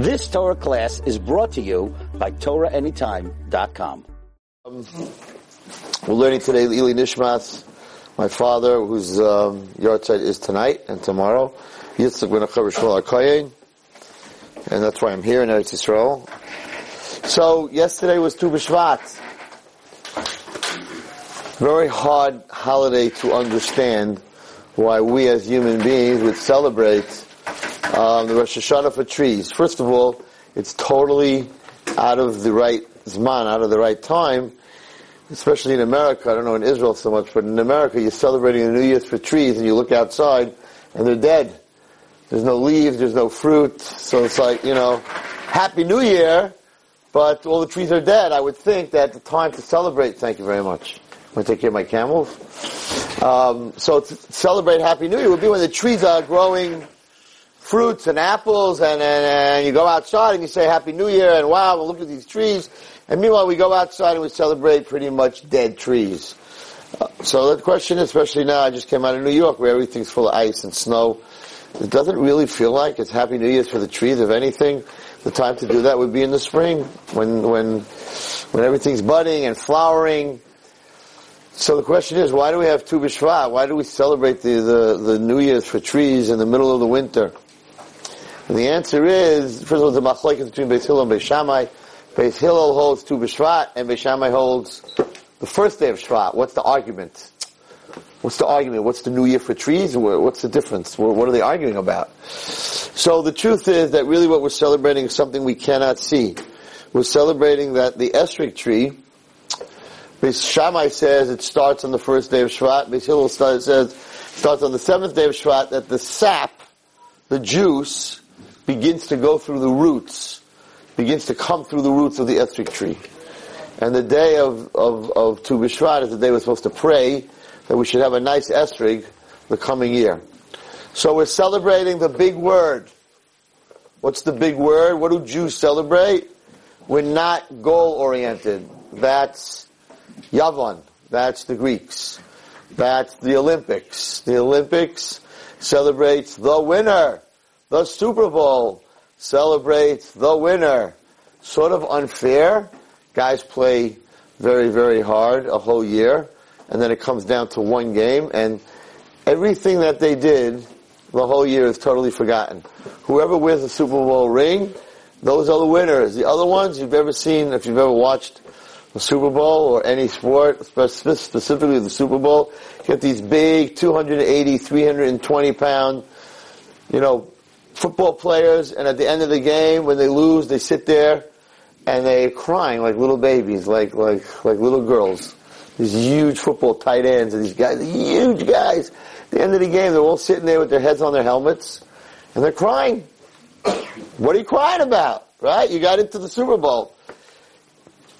This Torah class is brought to you by TorahAnytime.com. Um, we're learning today Eli Nishmas, my father, whose um, yahrzeit is tonight and tomorrow. Yitzchak ben Achav and that's why I'm here in Eretz Yisrael. So yesterday was Tu B'Shvat. Very hard holiday to understand why we as human beings would celebrate um, the Rosh Hashanah for trees. First of all, it's totally out of the right zman, out of the right time, especially in America. I don't know in Israel so much, but in America, you're celebrating the New Year's for trees, and you look outside, and they're dead. There's no leaves, there's no fruit, so it's like, you know, Happy New Year, but all the trees are dead. I would think that the time to celebrate, thank you very much. I'm going to take care of my camels. Um, so to celebrate Happy New Year would be when the trees are growing fruits and apples, and, and, and you go outside and you say Happy New Year, and wow, well, look at these trees. And meanwhile, we go outside and we celebrate pretty much dead trees. Uh, so the question, especially now, I just came out of New York where everything's full of ice and snow. It doesn't really feel like it's Happy New Year's for the trees. If anything, the time to do that would be in the spring when when when everything's budding and flowering so the question is, why do we have Tu B'Shvat? Why do we celebrate the, the, the New Year's for trees in the middle of the winter? And the answer is, first of all, the machlekes between Beis Hillel and Beis Shammai. Beis Hillel holds Tu B'Shvat, and Beis Shammai holds the first day of Shvat. What's the argument? What's the argument? What's the New Year for trees? What's the difference? What are they arguing about? So the truth is that really what we're celebrating is something we cannot see. We're celebrating that the esrog tree, Beis Shammai says it starts on the first day of Shvat. Beis Hillel says it starts on the seventh day of Shvat that the sap, the juice, begins to go through the roots, begins to come through the roots of the esrog tree. And the day of, of, of Tu B'Shvat is the day we're supposed to pray that we should have a nice esrog the coming year. So we're celebrating the big word. What's the big word? What do Jews celebrate? We're not goal oriented. That's Yavon, that's the Greeks. That's the Olympics. The Olympics celebrates the winner. The Super Bowl celebrates the winner. Sort of unfair. Guys play very, very hard a whole year, and then it comes down to one game, and everything that they did the whole year is totally forgotten. Whoever wins the Super Bowl ring, those are the winners. The other ones you've ever seen, if you've ever watched the Super Bowl or any sport, specifically the Super Bowl, get these big 280, 320 pound, you know, football players, and at the end of the game, when they lose, they sit there and they're crying like little babies, like like like little girls. These huge football tight ends, and these guys, these huge guys. At the end of the game, they're all sitting there with their heads on their helmets, and they're crying. what are you crying about? Right? You got into the Super Bowl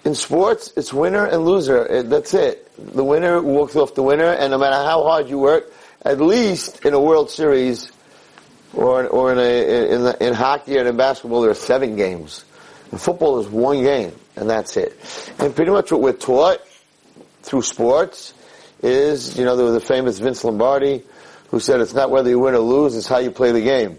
in sports, it's winner and loser. It, that's it. The winner walks off the winner, and no matter how hard you work, at least in a World Series or or in a in, the, in hockey and in basketball, there are seven games. In football, there's one game, and that's it. And pretty much what we're taught through sports is, you know, there was the famous Vince Lombardi who said it's not whether you win or lose, it's how you play the game.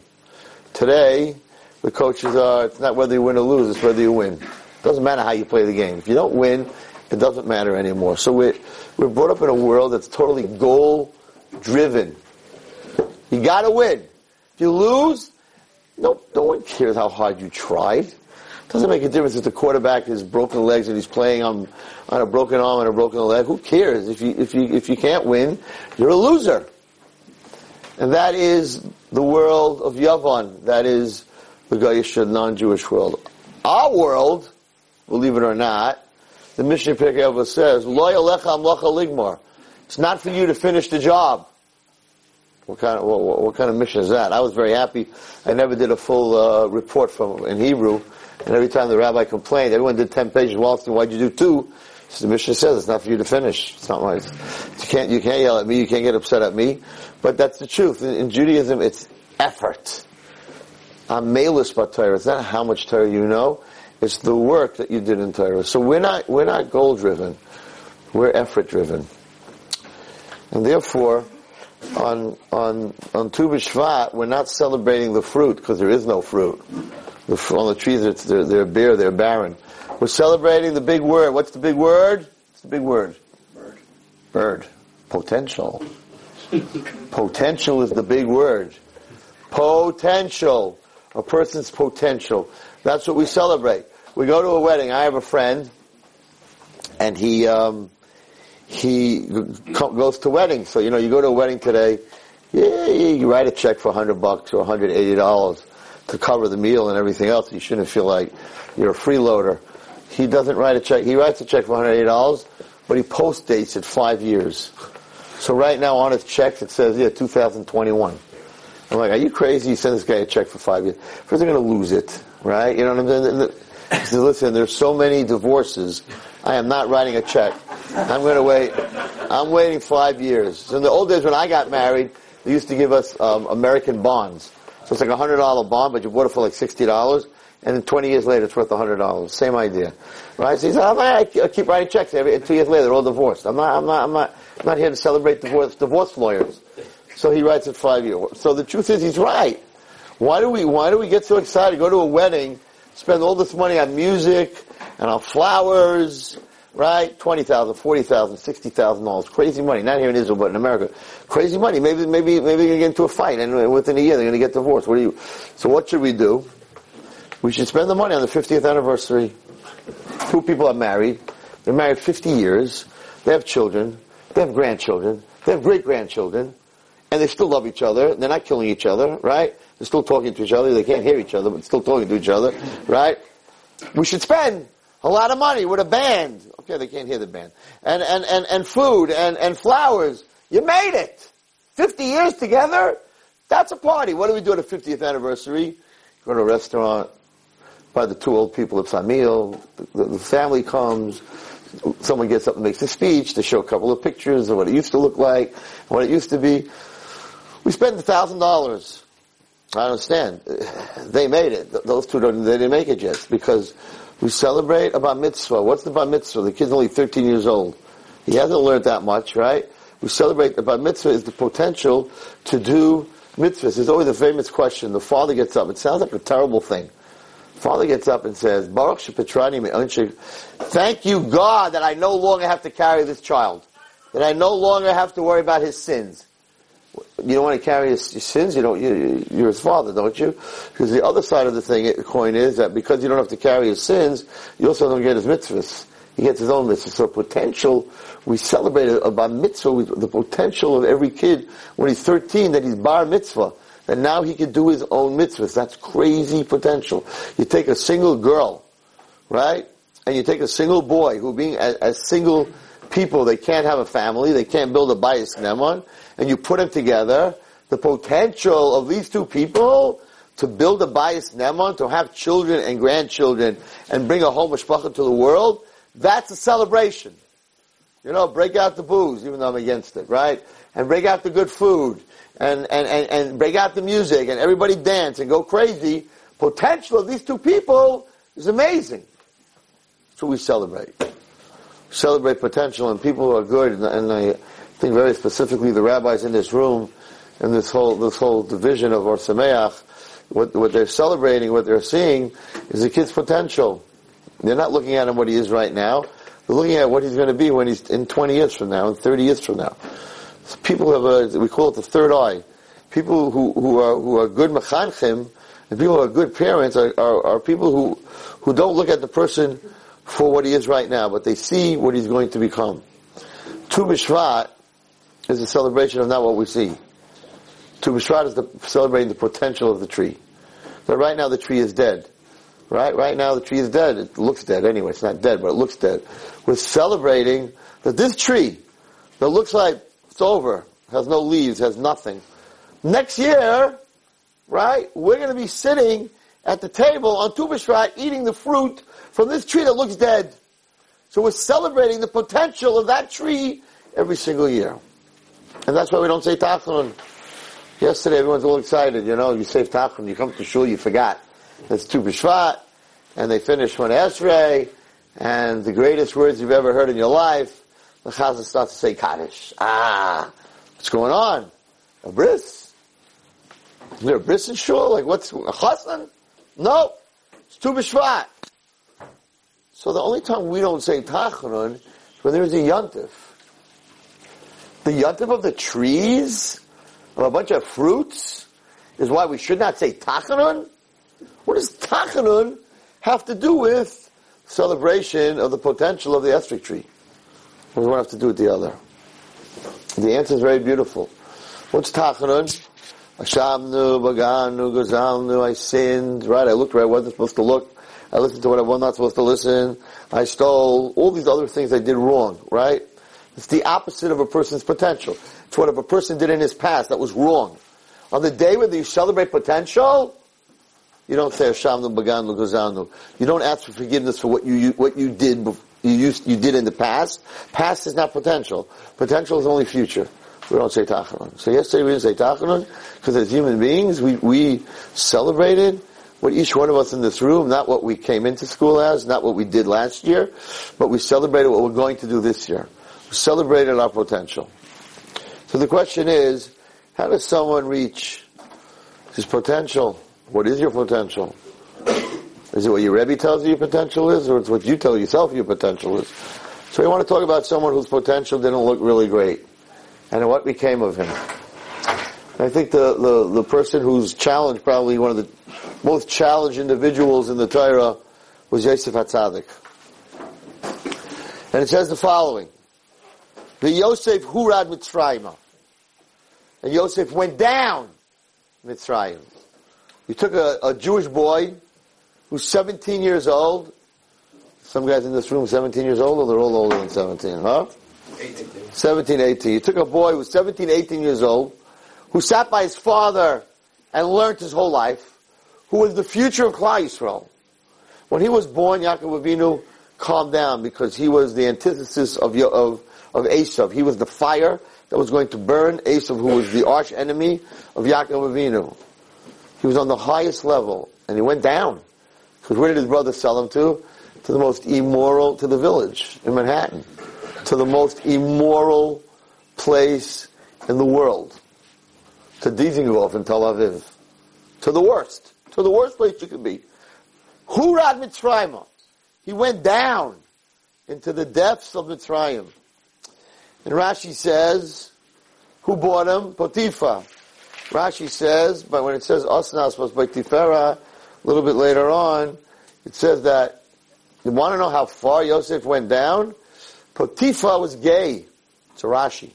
Today, the coaches are, it's not whether you win or lose, it's whether you win. It Doesn't matter how you play the game. If you don't win, it doesn't matter anymore. So we're, we're brought up in a world that's totally goal driven. You gotta win. You lose, no, no one cares how hard you tried. Doesn't make a difference if the quarterback has broken legs and he's playing on, on a broken arm and a broken leg. Who cares? If you, if you, if you can't win, you're a loser. And that is the world of Yavon. That is the Gaisha non-Jewish world. Our world believe it or not, the Mishnah Pirkei says, Lo ligmar. It's not for you to finish the job. What kind of what, what, kind of mission is that? I was very happy. I never did a full uh, report from in Hebrew, and every time the rabbi complained, everyone did ten pages. Well, why'd you do two? So the Mishnah says it's not for you to finish. It's not my. You can't you can't yell at me. You can't get upset at me. But that's the truth. In, in Judaism, it's effort. I'm malus Torah. It's not how much Torah you know. It's the work that you did in Torah. So we're not, we're not goal driven. We're effort driven. And therefore, on, on, on Tu B'Shvat, we're not celebrating the fruit because there is no fruit. The, all the trees, they're, they're bare, they're barren. We're celebrating the big word. What's the big word? It's the big word? Bird. Bird. Potential. potential is the big word. Potential. A person's potential. That's what we celebrate. We go to a wedding. I have a friend, and he um, he goes to weddings. So you know, you go to a wedding today. Yeah, you write a check for hundred bucks or hundred eighty dollars to cover the meal and everything else. You shouldn't feel like you're a freeloader. He doesn't write a check. He writes a check for hundred eighty dollars, but he post dates it five years. So right now on his checks it says yeah 2021. I'm like, are you crazy? You send this guy a check for five years. First, they're going to lose it, right? You know what I'm saying? He listen, there's so many divorces. I am not writing a check. I'm going to wait. I'm waiting five years. So in the old days when I got married, they used to give us um, American bonds. So it's like a hundred dollar bond, but you bought it for like sixty dollars, and then twenty years later it's worth a hundred dollars. Same idea, right? So he said, I keep writing checks. Every two years later, they're all divorced. I'm not. I'm not. I'm not. I'm not here to celebrate divorce divorce lawyers. So he writes it five years. So the truth is, he's right. Why do we? Why do we get so excited? Go to a wedding, spend all this money on music and on flowers, right? Twenty thousand, forty thousand, sixty thousand dollars, crazy money. Not here in Israel, but in America, crazy money. Maybe, maybe, maybe they're gonna get into a fight, and within a year they're gonna get divorced. What do you? So what should we do? We should spend the money on the 50th anniversary. Two people are married. They're married 50 years. They have children. They have grandchildren. They have great grandchildren and they still love each other. They're not killing each other, right? They're still talking to each other. They can't hear each other, but still talking to each other, right? We should spend a lot of money with a band. Okay, they can't hear the band. And, and, and, and food and, and flowers. You made it. 50 years together? That's a party. What do we do at a 50th anniversary? Go to a restaurant, buy the two old people a meal, the, the family comes, someone gets up and makes a speech, they show a couple of pictures of what it used to look like, what it used to be. We spent a thousand dollars. I understand. They made it. Those two don't, they didn't make it yet because we celebrate a bar mitzvah. What's the bar mitzvah? The kid's only 13 years old. He hasn't learned that much, right? We celebrate the bar mitzvah is the potential to do mitzvahs. There's always a famous question. The father gets up. It sounds like a terrible thing. Father gets up and says, Baruch Shepetrani Thank you, God, that I no longer have to carry this child. That I no longer have to worry about his sins you don't want to carry his, sins. You don't. You, you're his father, don't you? Because the other side of the thing, coin is that because you don't have to carry his sins, you also don't get his mitzvahs. He gets his own mitzvahs. So potential, we celebrate a bar mitzvah, the potential of every kid when he's 13 that he's bar mitzvah. That now he can do his own mitzvahs. That's crazy potential. You take a single girl, right? And you take a single boy who being as, as single people, they can't have a family, they can't build a bias neman, and you put them together, the potential of these two people to build a bias neman, to have children and grandchildren, and bring a whole mishpacha to the world, that's a celebration. You know, break out the booze, even though I'm against it, right? And break out the good food, and, and, and, and break out the music, and everybody dance and go crazy. Potential of these two people is amazing. So we celebrate. Celebrate potential, and people who are good, and, and I, think very specifically the rabbis in this room and this whole this whole division of Or Sameach, what what they're celebrating, what they're seeing is the kid's potential. They're not looking at him what he is right now. They're looking at what he's going to be when he's in 20 years from now, and 30 years from now. So people have a we call it the third eye. People who who are who are good mechanchim and people who are good parents are, are, are people who who don't look at the person for what he is right now, but they see what he's going to become. Tu B'Shvat is a celebration of not what we see. Tu B'Shvat is the, celebrating the potential of the tree. But right now the tree is dead. Right? Right now the tree is dead. It looks dead anyway. It's not dead, but it looks dead. We're celebrating that this tree that looks like it's over, has no leaves, has nothing. Next year, right, we're going to be sitting at the table on Tu B'Shvat eating the fruit from this tree that looks dead. So we're celebrating the potential of that tree every single year. And that's why we don't say Tachanun. Yesterday everyone's all excited, you know, you say Tachanun, you come to shul, you forgot. It's Tu B'Shvat, and they finish one Esrei, and the greatest words you've ever heard in your life, the Chazan starts to say Kaddish. Ah, what's going on? A bris? Is there a bris in shul? Like what's, a chassan? No. It's Tu B'Shvat. So the only time we don't say Tachanun is when there's a Yontif. The Yontif of the trees, of a bunch of fruits, is why we should not say Tachanun? What does Tachanun have to do with celebration of the potential of the esrog tree? What does one have to do with the other? The answer is very beautiful. What's Tachanun? Ashamnu, Baganu, Gazalnu, I sinned, right? I looked where I wasn't supposed to look. I listened to what I was not supposed to listen. I stole. All these other things I did wrong, right? It's the opposite of a person's potential. It's what if a person did in his past that was wrong. On the day when you celebrate potential, you don't say. You don't ask for forgiveness for what you what you did you used you did in the past. Past is not potential. Potential is only future. We don't say Tachanun. So yesterday we didn't say Tachanun because as human beings we we celebrated what each one of us in this room, not what we came into school as, not what we did last year, but we celebrated what we're going to do this year. Celebrated our potential. So the question is, how does someone reach his potential? What is your potential? Is it what your Rebbe tells you your potential is, or it's what you tell yourself your potential is? So we want to talk about someone whose potential didn't look really great, and what became of him. I think the, the, the person who's challenged, probably one of the most challenged individuals in the Torah, was Yosef Hatzadik. And it says the following. The Yosef Hurad Mitzrayim. And Yosef went down Mitzrayim. He took a, a Jewish boy who's 17 years old. Some guys in this room 17 years old, or they're all older than 17, huh? 18. 17, 18. He took a boy who's 17, 18 years old, who sat by his father and learned his whole life, who was the future of Klal Yisrael. When he was born, Yaakov Avinu calmed down because he was the antithesis of, of, of Esav. He was the fire that was going to burn Esav, who was the arch enemy of Yaakov Avinu. He was on the highest level, and he went down. Because where did his brother sell him to? To the most immoral, to the village in Manhattan. To the most immoral place in the world to Dizengoff in Tel Aviv. To the worst. To the worst place you could be. Hurad Mitzrayim. He went down into the depths of Mitzrayim. And Rashi says, who bought him? Potiphar. Rashi says, but when it says Osnas was by Tifera, a little bit later on, it says that, you want to know how far Yosef went down? Potiphar was gay. It's a Rashi.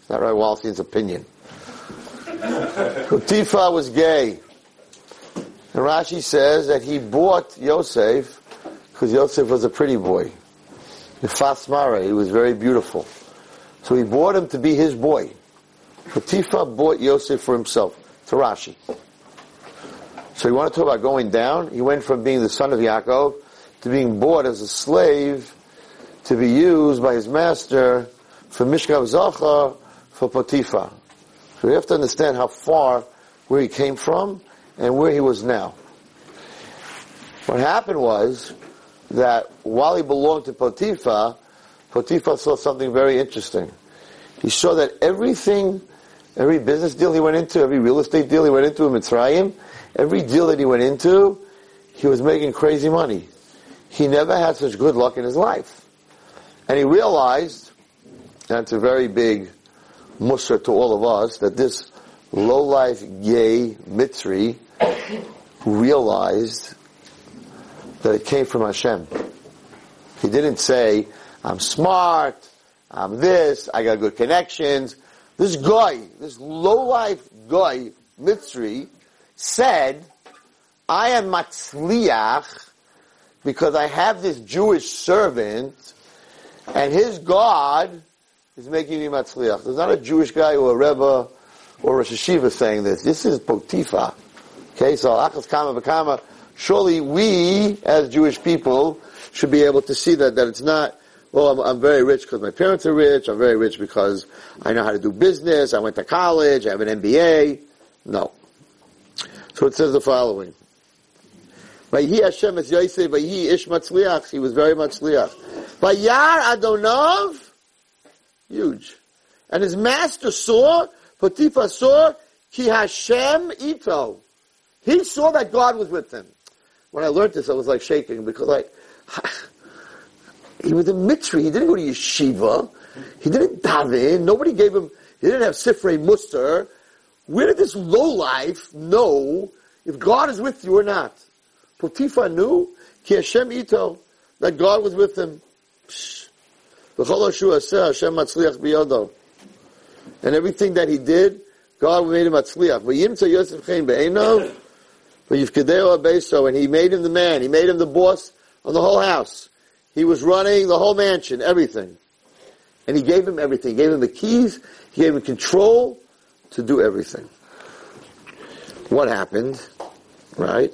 It's not Rabbi Walstein's opinion. Potiphar was gay. And Rashi says that he bought Yosef because Yosef was a pretty boy. Fasmara, he was very beautiful. So he bought him to be his boy. Potiphar bought Yosef for himself. To Rashi. So you want to talk about going down? He went from being the son of Yaakov to being bought as a slave to be used by his master for Mishkav Zachar for Potiphar. So we have to understand how far, where he came from, and where he was now. What happened was that while he belonged to Potiphar, Potiphar saw something very interesting. He saw that everything, every business deal he went into, every real estate deal he went into in Mitzrayim, every deal that he went into, he was making crazy money. He never had such good luck in his life. And he realized, that's a very big Musar to all of us that this low-life gay Mitzri realized that it came from Hashem. He didn't say, I'm smart, I'm this, I got good connections. This guy, this low-life guy, Mitzri, said, I am Matzliach because I have this Jewish servant and his God is making me matzliach. There's not a Jewish guy or a Rebbe or a Shishiva saying this. This is Potiphar. Okay, so Achas Kama V'Kama, surely we, as Jewish people, should be able to see that, that it's not, well, I'm, I'm very rich because my parents are rich, I'm very rich because I know how to do business, I went to college, I have an MBA. No. So it says the following. Vayhi Hashem es Yosef, Ish Matzliach, he was very much Matzliach. Vayar Adonov, Huge. And his master saw, Potiphar saw, Ki Hashem ito. He saw that God was with him. when I learned this, I was like shaking because like, he was a mitzvah. He didn't go to yeshiva. He didn't daven. Nobody gave him, he didn't have sifrei Musar. Where did this low life know if God is with you or not? Potiphar knew ki Hashem ito, that God was with him. And everything that he did, God made him atzliach. And he made him the man. He made him the boss of the whole house. He was running the whole mansion, everything. And he gave him everything. He gave him the keys. He gave him control to do everything. What happened? Right?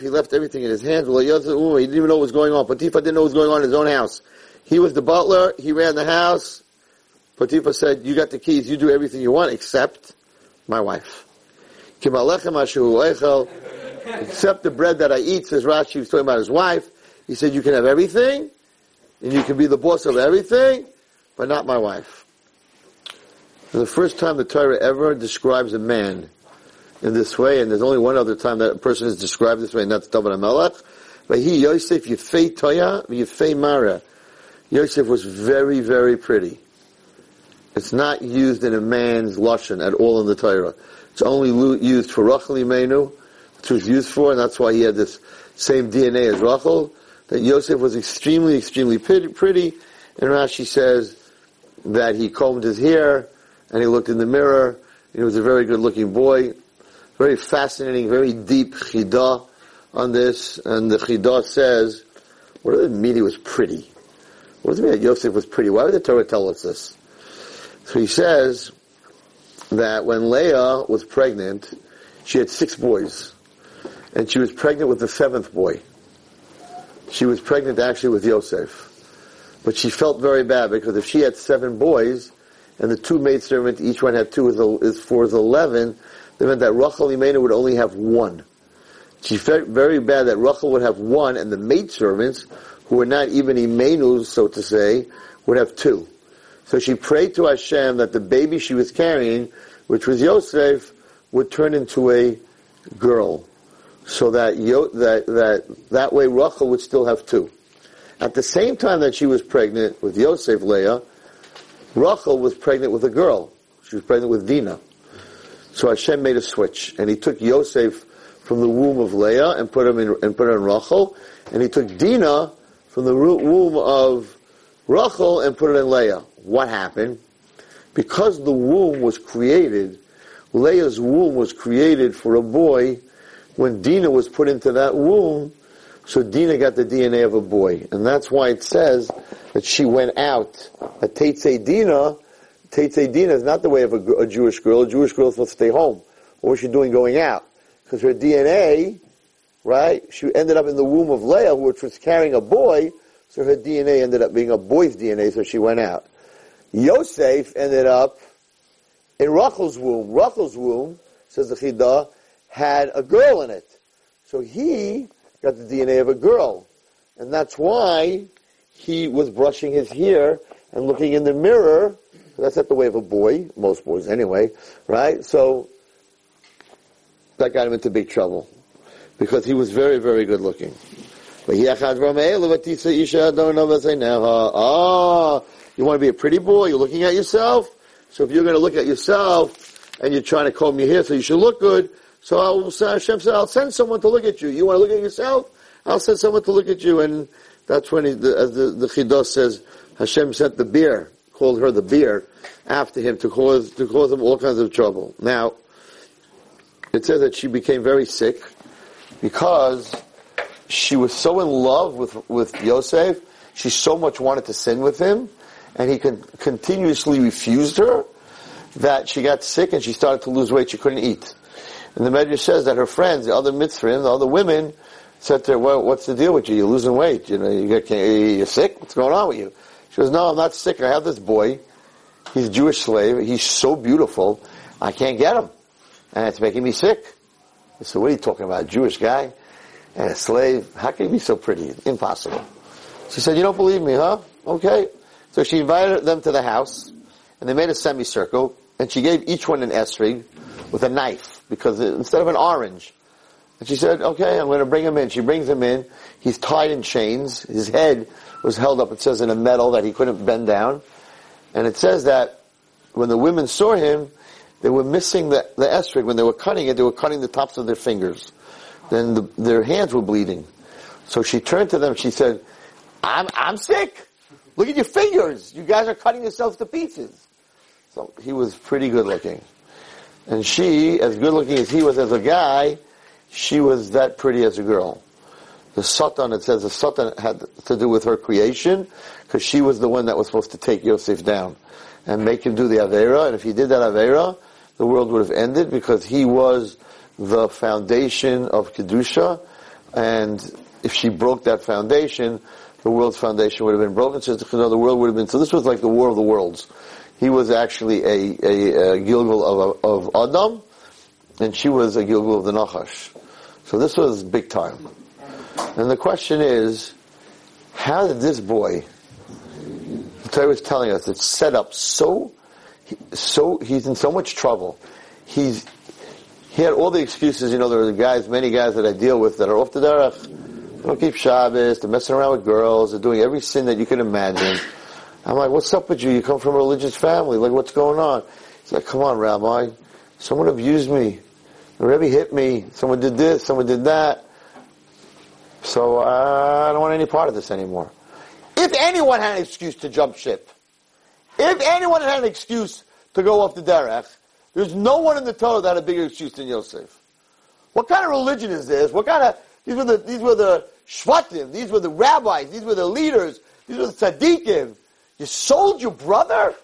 He left everything in his hands. He didn't even know what was going on. Potiphar didn't know what was going on in his own house. He was the butler. He ran the house. Potiphar said, you got the keys. You do everything you want except my wife. Except the bread that I eat, says Rashi, was talking about his wife. He said, you can have everything, and you can be the boss of everything, but not my wife. For the first time the Torah ever describes a man in this way, and there's only one other time that a person is described this way, and that's David HaMelech. But he, Yosef, Yefei Toya, Yefei Mara. Yosef was very, very pretty. It's not used in a man's lashon at all in the Torah. It's only used for Rachel Imenu, was used for, and that's why he had this same DNA as Rachel. That Yosef was extremely, extremely pretty, and Rashi says that he combed his hair and he looked in the mirror. And he was a very good-looking boy, very fascinating, very deep chidah on this. And the chidah says, "What does it mean? He was pretty. What does it mean that Yosef was pretty? Why would the Torah tell us this?" So he says that when Leah was pregnant, she had six boys. And she was pregnant with the seventh boy. She was pregnant actually with Yosef. But she felt very bad because if she had seven boys, and the two maidservants, each one had two, is, four is eleven, that meant that Rachel Imena would only have one. She felt very bad that Rachel would have one, and the maidservants, who were not even Imenus, so to say, would have two. So she prayed to Hashem that the baby she was carrying, which was Yosef, would turn into a girl. So that, Yo, that, that, that way Rachel would still have two. At the same time that she was pregnant with Yosef, Leah, Rachel was pregnant with a girl. She was pregnant with Dina. So Hashem made a switch, and he took Yosef from the womb of Leah and put him in, and put her in Rachel, and he took Dina from the womb of Rachel and put it in Leah. What happened? Because the womb was created, Leah's womb was created for a boy. When Dina was put into that womb, so Dina got the DNA of a boy. And that's why it says that she went out. A Tetze Dina, Tetze Dina is not the way of a, a, Jewish girl. A Jewish girl is supposed to stay home. What was she doing going out? Because her DNA, right, she ended up in the womb of Leah, which was carrying a boy, so her DNA ended up being a boy's DNA, so she went out. Yosef ended up in Rachel's womb. Rachel's womb, says the Chidah, had a girl in it. So he got the DNA of a girl. And that's why he was brushing his hair and looking in the mirror. That's not the way of a boy, most boys anyway, right? So that got him into big trouble because he was very, very good looking. Ah, you want to be a pretty boy? You're looking at yourself. So if you're going to look at yourself and you're trying to comb your hair so you should look good, so I'll, uh, Hashem said, I'll send someone to look at you. You want to look at yourself? I'll send someone to look at you. And that's when he, the, as the, the Chidos says, Hashem sent the beer, called her the beer, after him to cause, to cause him all kinds of trouble. Now, it says that she became very sick because she was so in love with, with Yosef, she so much wanted to sin with him, and he con- continuously refused her, that she got sick and she started to lose weight, she couldn't eat. And the Medrash says that her friends, the other mitzvahs, the other women, said to her, well, what's the deal with you? You're losing weight. You know, you get, you're sick? What's going on with you? She goes, no, I'm not sick. I have this boy. He's a Jewish slave. He's so beautiful. I can't get him. And it's making me sick. Said, what are you talking about? A Jewish guy? and a slave. How can he be so pretty? Impossible. She said, you don't believe me, huh? Okay. So she invited them to the house, and they made a semicircle, and she gave each one an esrog with a knife. Because instead of an orange. And she said, okay, I'm going to bring him in. She brings him in. He's tied in chains. His head was held up, it says, in a metal that he couldn't bend down. And it says that when the women saw him, they were missing the, the. When they were cutting it, they were cutting the tops of their fingers. Then the, their hands were bleeding. So she turned to them, she said, I'm, I'm sick. Look at your fingers. You guys are cutting yourselves to pieces. So he was pretty good looking. And she, as good looking as he was as a guy, she was that pretty as a girl. The Satan, it says the Satan had to do with her creation, because she was the one that was supposed to take Yosef down and make him do the Avera, and if he did that Avera, the world would have ended because he was the foundation of Kedusha, and if she broke that foundation, the world's foundation would have been broken, so the world would have been, so this was like the war of the worlds. He was actually a, a, a Gilgul of, of Adam, and she was a Gilgul of the Nachash. So this was big time. And the question is, how did this boy, the Torah was telling us, it's set up so, so, he's in so much trouble. He's, he had all the excuses, you know, there are guys, many guys that I deal with that are off the derech. They don't keep Shabbos, they're messing around with girls, they're doing every sin that you can imagine. I'm like, what's up with you? You come from a religious family. Like, what's going on? He's like, come on, Rabbi. Someone abused me. The Rebbe hit me. Someone did this. Someone did that. So uh, I don't want any part of this anymore. If anyone had an excuse to jump ship, if anyone had an excuse to go off the derech, there's no one in the Torah that had a bigger excuse than Yosef. What kind of religion is this? What kind of these were the these were the shvatim, these were the rabbis, these were the leaders, these were the tzaddikim. You sold your brother,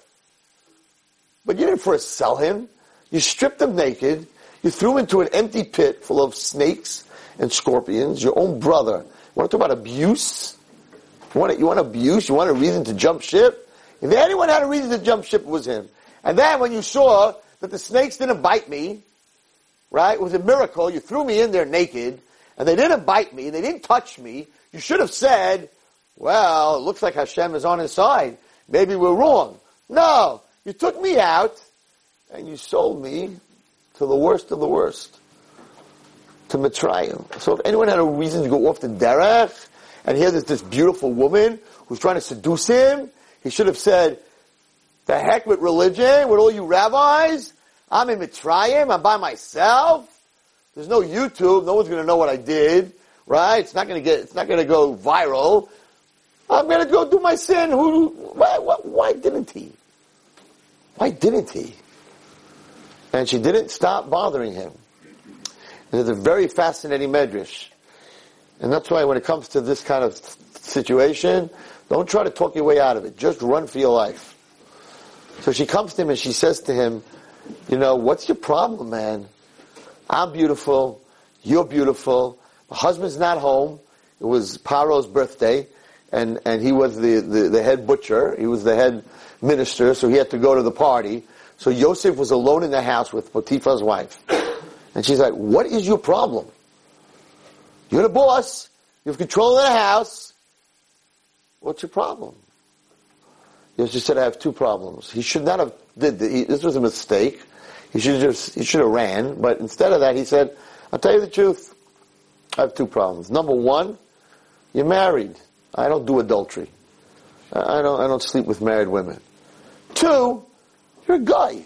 but you didn't first sell him. You stripped him naked. You threw him into an empty pit full of snakes and scorpions. Your own brother. You want to talk about abuse? You want, you want abuse? You want a reason to jump ship? If anyone had a reason to jump ship, it was him. And then when you saw that the snakes didn't bite me, right? It was a miracle. You threw me in there naked, and they didn't bite me, they didn't touch me. You should have said, well, it looks like Hashem is on his side. Maybe we're wrong. No, you took me out, and you sold me to the worst of the worst, to Mitzrayim. So if anyone had a reason to go off the derech, and here there's this beautiful woman who's trying to seduce him, he should have said, the heck with religion, with all you rabbis. I'm in Mitzrayim. I'm by myself. There's no YouTube. No one's to know what I did. Right? It's not to get. It's not to go viral. I'm going to go do my sin. Who? Why, why, why didn't he? Why didn't he? And she didn't stop bothering him. And it's a very fascinating medrash. And that's why when it comes to this kind of situation, don't try to talk your way out of it. Just run for your life. So she comes to him and she says to him, you know, what's your problem, man? I'm beautiful. You're beautiful. My husband's not home. It was Paro's birthday and, and he was the, the, the head butcher. He was the head minister, so he had to go to the party. So Yosef was alone in the house with Potiphar's wife. And she's like, what is your problem? You're the boss. You have control of the house. What's your problem? Yosef said, I have two problems. He should not have did this. this was a mistake. He should have just, he should have ran. But instead of that, he said, I'll tell you the truth. I have two problems. Number one, you're married. I don't do adultery. I don't, I don't sleep with married women. Two, you're a goy.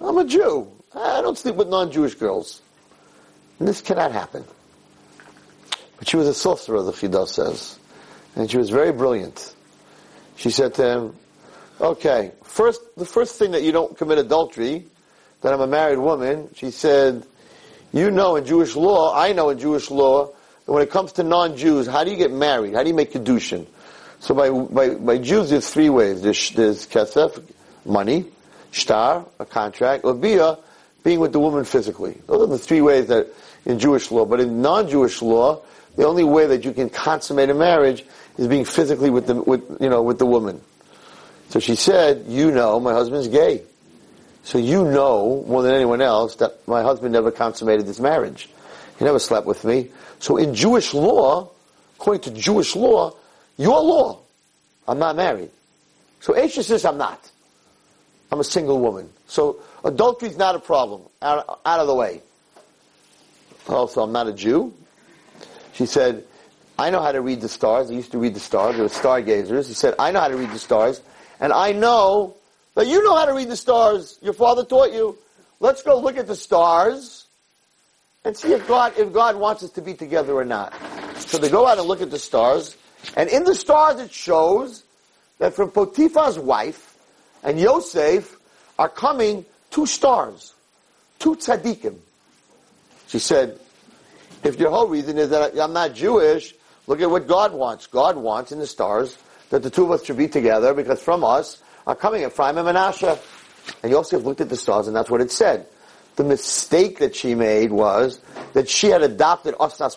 I'm a Jew. I don't sleep with non-Jewish girls. And this cannot happen. But she was a sorcerer, the Chidah says. And she was very brilliant. She said to him, okay, first, the first thing that you don't commit adultery, that I'm a married woman, she said, you know in Jewish law, I know in Jewish law, that when it comes to non-Jews, how do you get married? How do you make Kedushin? So by, by, by Jews, there's three ways. There's, there's kesef, money, shtar, a contract, or bia, being with the woman physically. Those are the three ways that in Jewish law. But in non-Jewish law, the only way that you can consummate a marriage is being physically with the, with, you know, with the woman. So she said, you know, my husband's gay. So you know more than anyone else that my husband never consummated this marriage. He never slept with me. So in Jewish law, according to Jewish law, your law, I'm not married. So Aisha says I'm not. I'm a single woman. So Adultery's not a problem. Out, out of the way. Also, I'm not a Jew? She said, I know how to read the stars. I used to read the stars. They were stargazers. He said, I know how to read the stars. And I know that you know how to read the stars. Your father taught you. Let's go look at the stars and see if God, if God wants us to be together or not. So they go out and look at the stars. And in the stars it shows that from Potiphar's wife and Yosef are coming two stars, two tzaddikim. She said, if your whole reason is that I'm not Jewish, look at what God wants. God wants in the stars that the two of us should be together because from us are coming Ephraim and Manasseh. And Yosef looked at the stars and that's what it said. The mistake that she made was that she had adopted Osnas,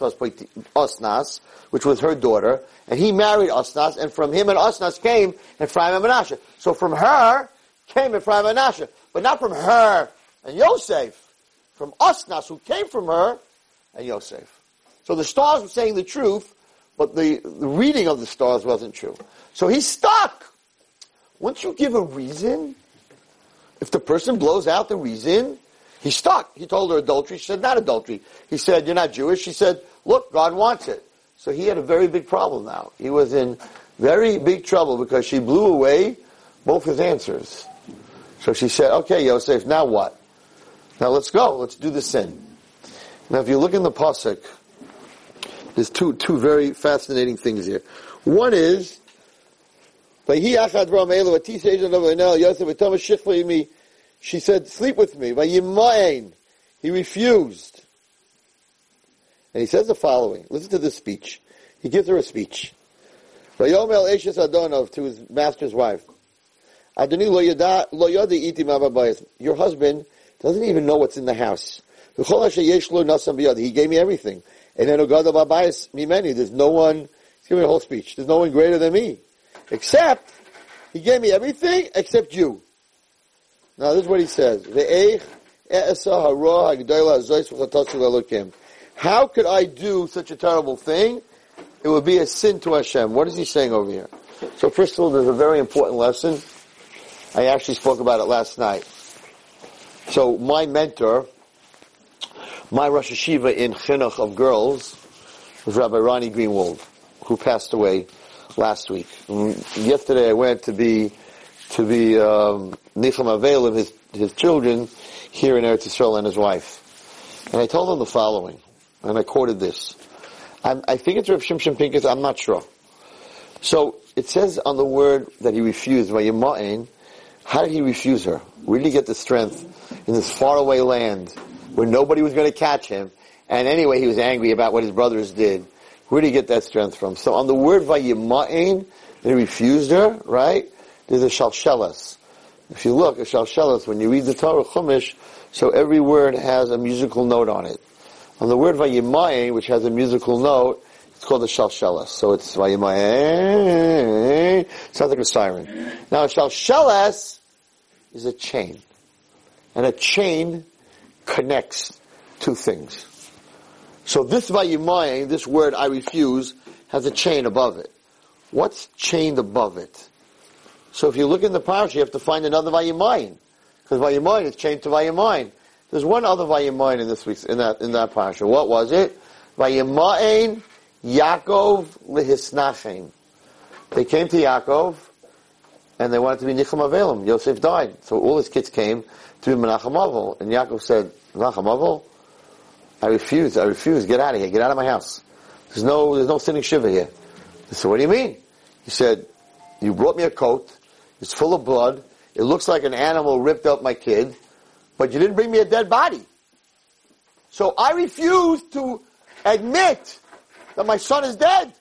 Osnas which was her daughter, and he married Osnas, and from him and Osnas came Ephraim and Manasseh. So from her came Ephraim and Manasseh, but not from her and Yosef, from Osnas, who came from her, and Yosef. So the stars were saying the truth, but the, the reading of the stars wasn't true. So he's stuck. Once you give a reason, if the person blows out the reason, he's stuck. He told her adultery. She said, not adultery. He said, you're not Jewish. She said, look, God wants it. So he had a very big problem now. He was in very big trouble because she blew away both his answers. So she said, okay, Yosef, now what? Now let's go. Let's do the sin. Now if you look in the Pasuk, there's two, two very fascinating things here. One is, she said, sleep with me. He refused. And he says the following. Listen to this speech. He gives her a speech. Vayomel Eshes Adonov to his master's wife. Adoni lo yada iti Your husband doesn't even know what's in the house. He gave me everything. And then mimeni. There's no one, he's giving a whole speech. There's no one greater than me. Except, he gave me everything except you. Now this is what he says. How could I do such a terrible thing? It would be a sin to Hashem. What is he saying over here? So first of all, there's a very important lesson. I actually spoke about it last night. So my mentor, my Rosh Yeshiva in Chinuch of girls, was Rabbi Ronnie Greenwald, who passed away last week. yesterday I went to be to be um, Nicham Avel and his his children here in Eretz Yisrael and his wife, and I told them the following and I quoted this. I'm, i think it's Rav Shimshon Pincus, I'm not sure. So, it says on the word that he refused, Vayima'in, how did he refuse her? Where did he get the strength in this faraway land where nobody was going to catch him? And anyway, he was angry about what his brothers did. Where did he get that strength from? So on the word Vayima'in, he refused her, right? There's a shalshelas. If you look, shalshelas, when you read the Torah Chumash, so every word has a musical note on it. On the word vayimayin, which has a musical note, it's called a shalshelas. So it's vayimayin, sounds like a siren. Now shalshelas is a chain. And a chain connects two things. So this vayimayin, this word I refuse, has a chain above it. What's chained above it? So if you look in the parsha, you have to find another vayimayin. Because vayimayin is chained to vayimayin. There's one other Vayimayin in this week's, in that, in that parsha. What was it? Vayimayin Yaakov lihisnachem. They came to Yaakov, and they wanted to be Nicham Avelim. Yosef died. So all his kids came to be Menachem Avel. And Yaakov said, Menachem Avel? I refuse, I refuse, get out of here, get out of my house. There's no, there's no sitting shiva here. He said, what do you mean? He said, you brought me a coat, it's full of blood, it looks like an animal ripped up my kid, but you didn't bring me a dead body. So I refuse to admit that my son is dead.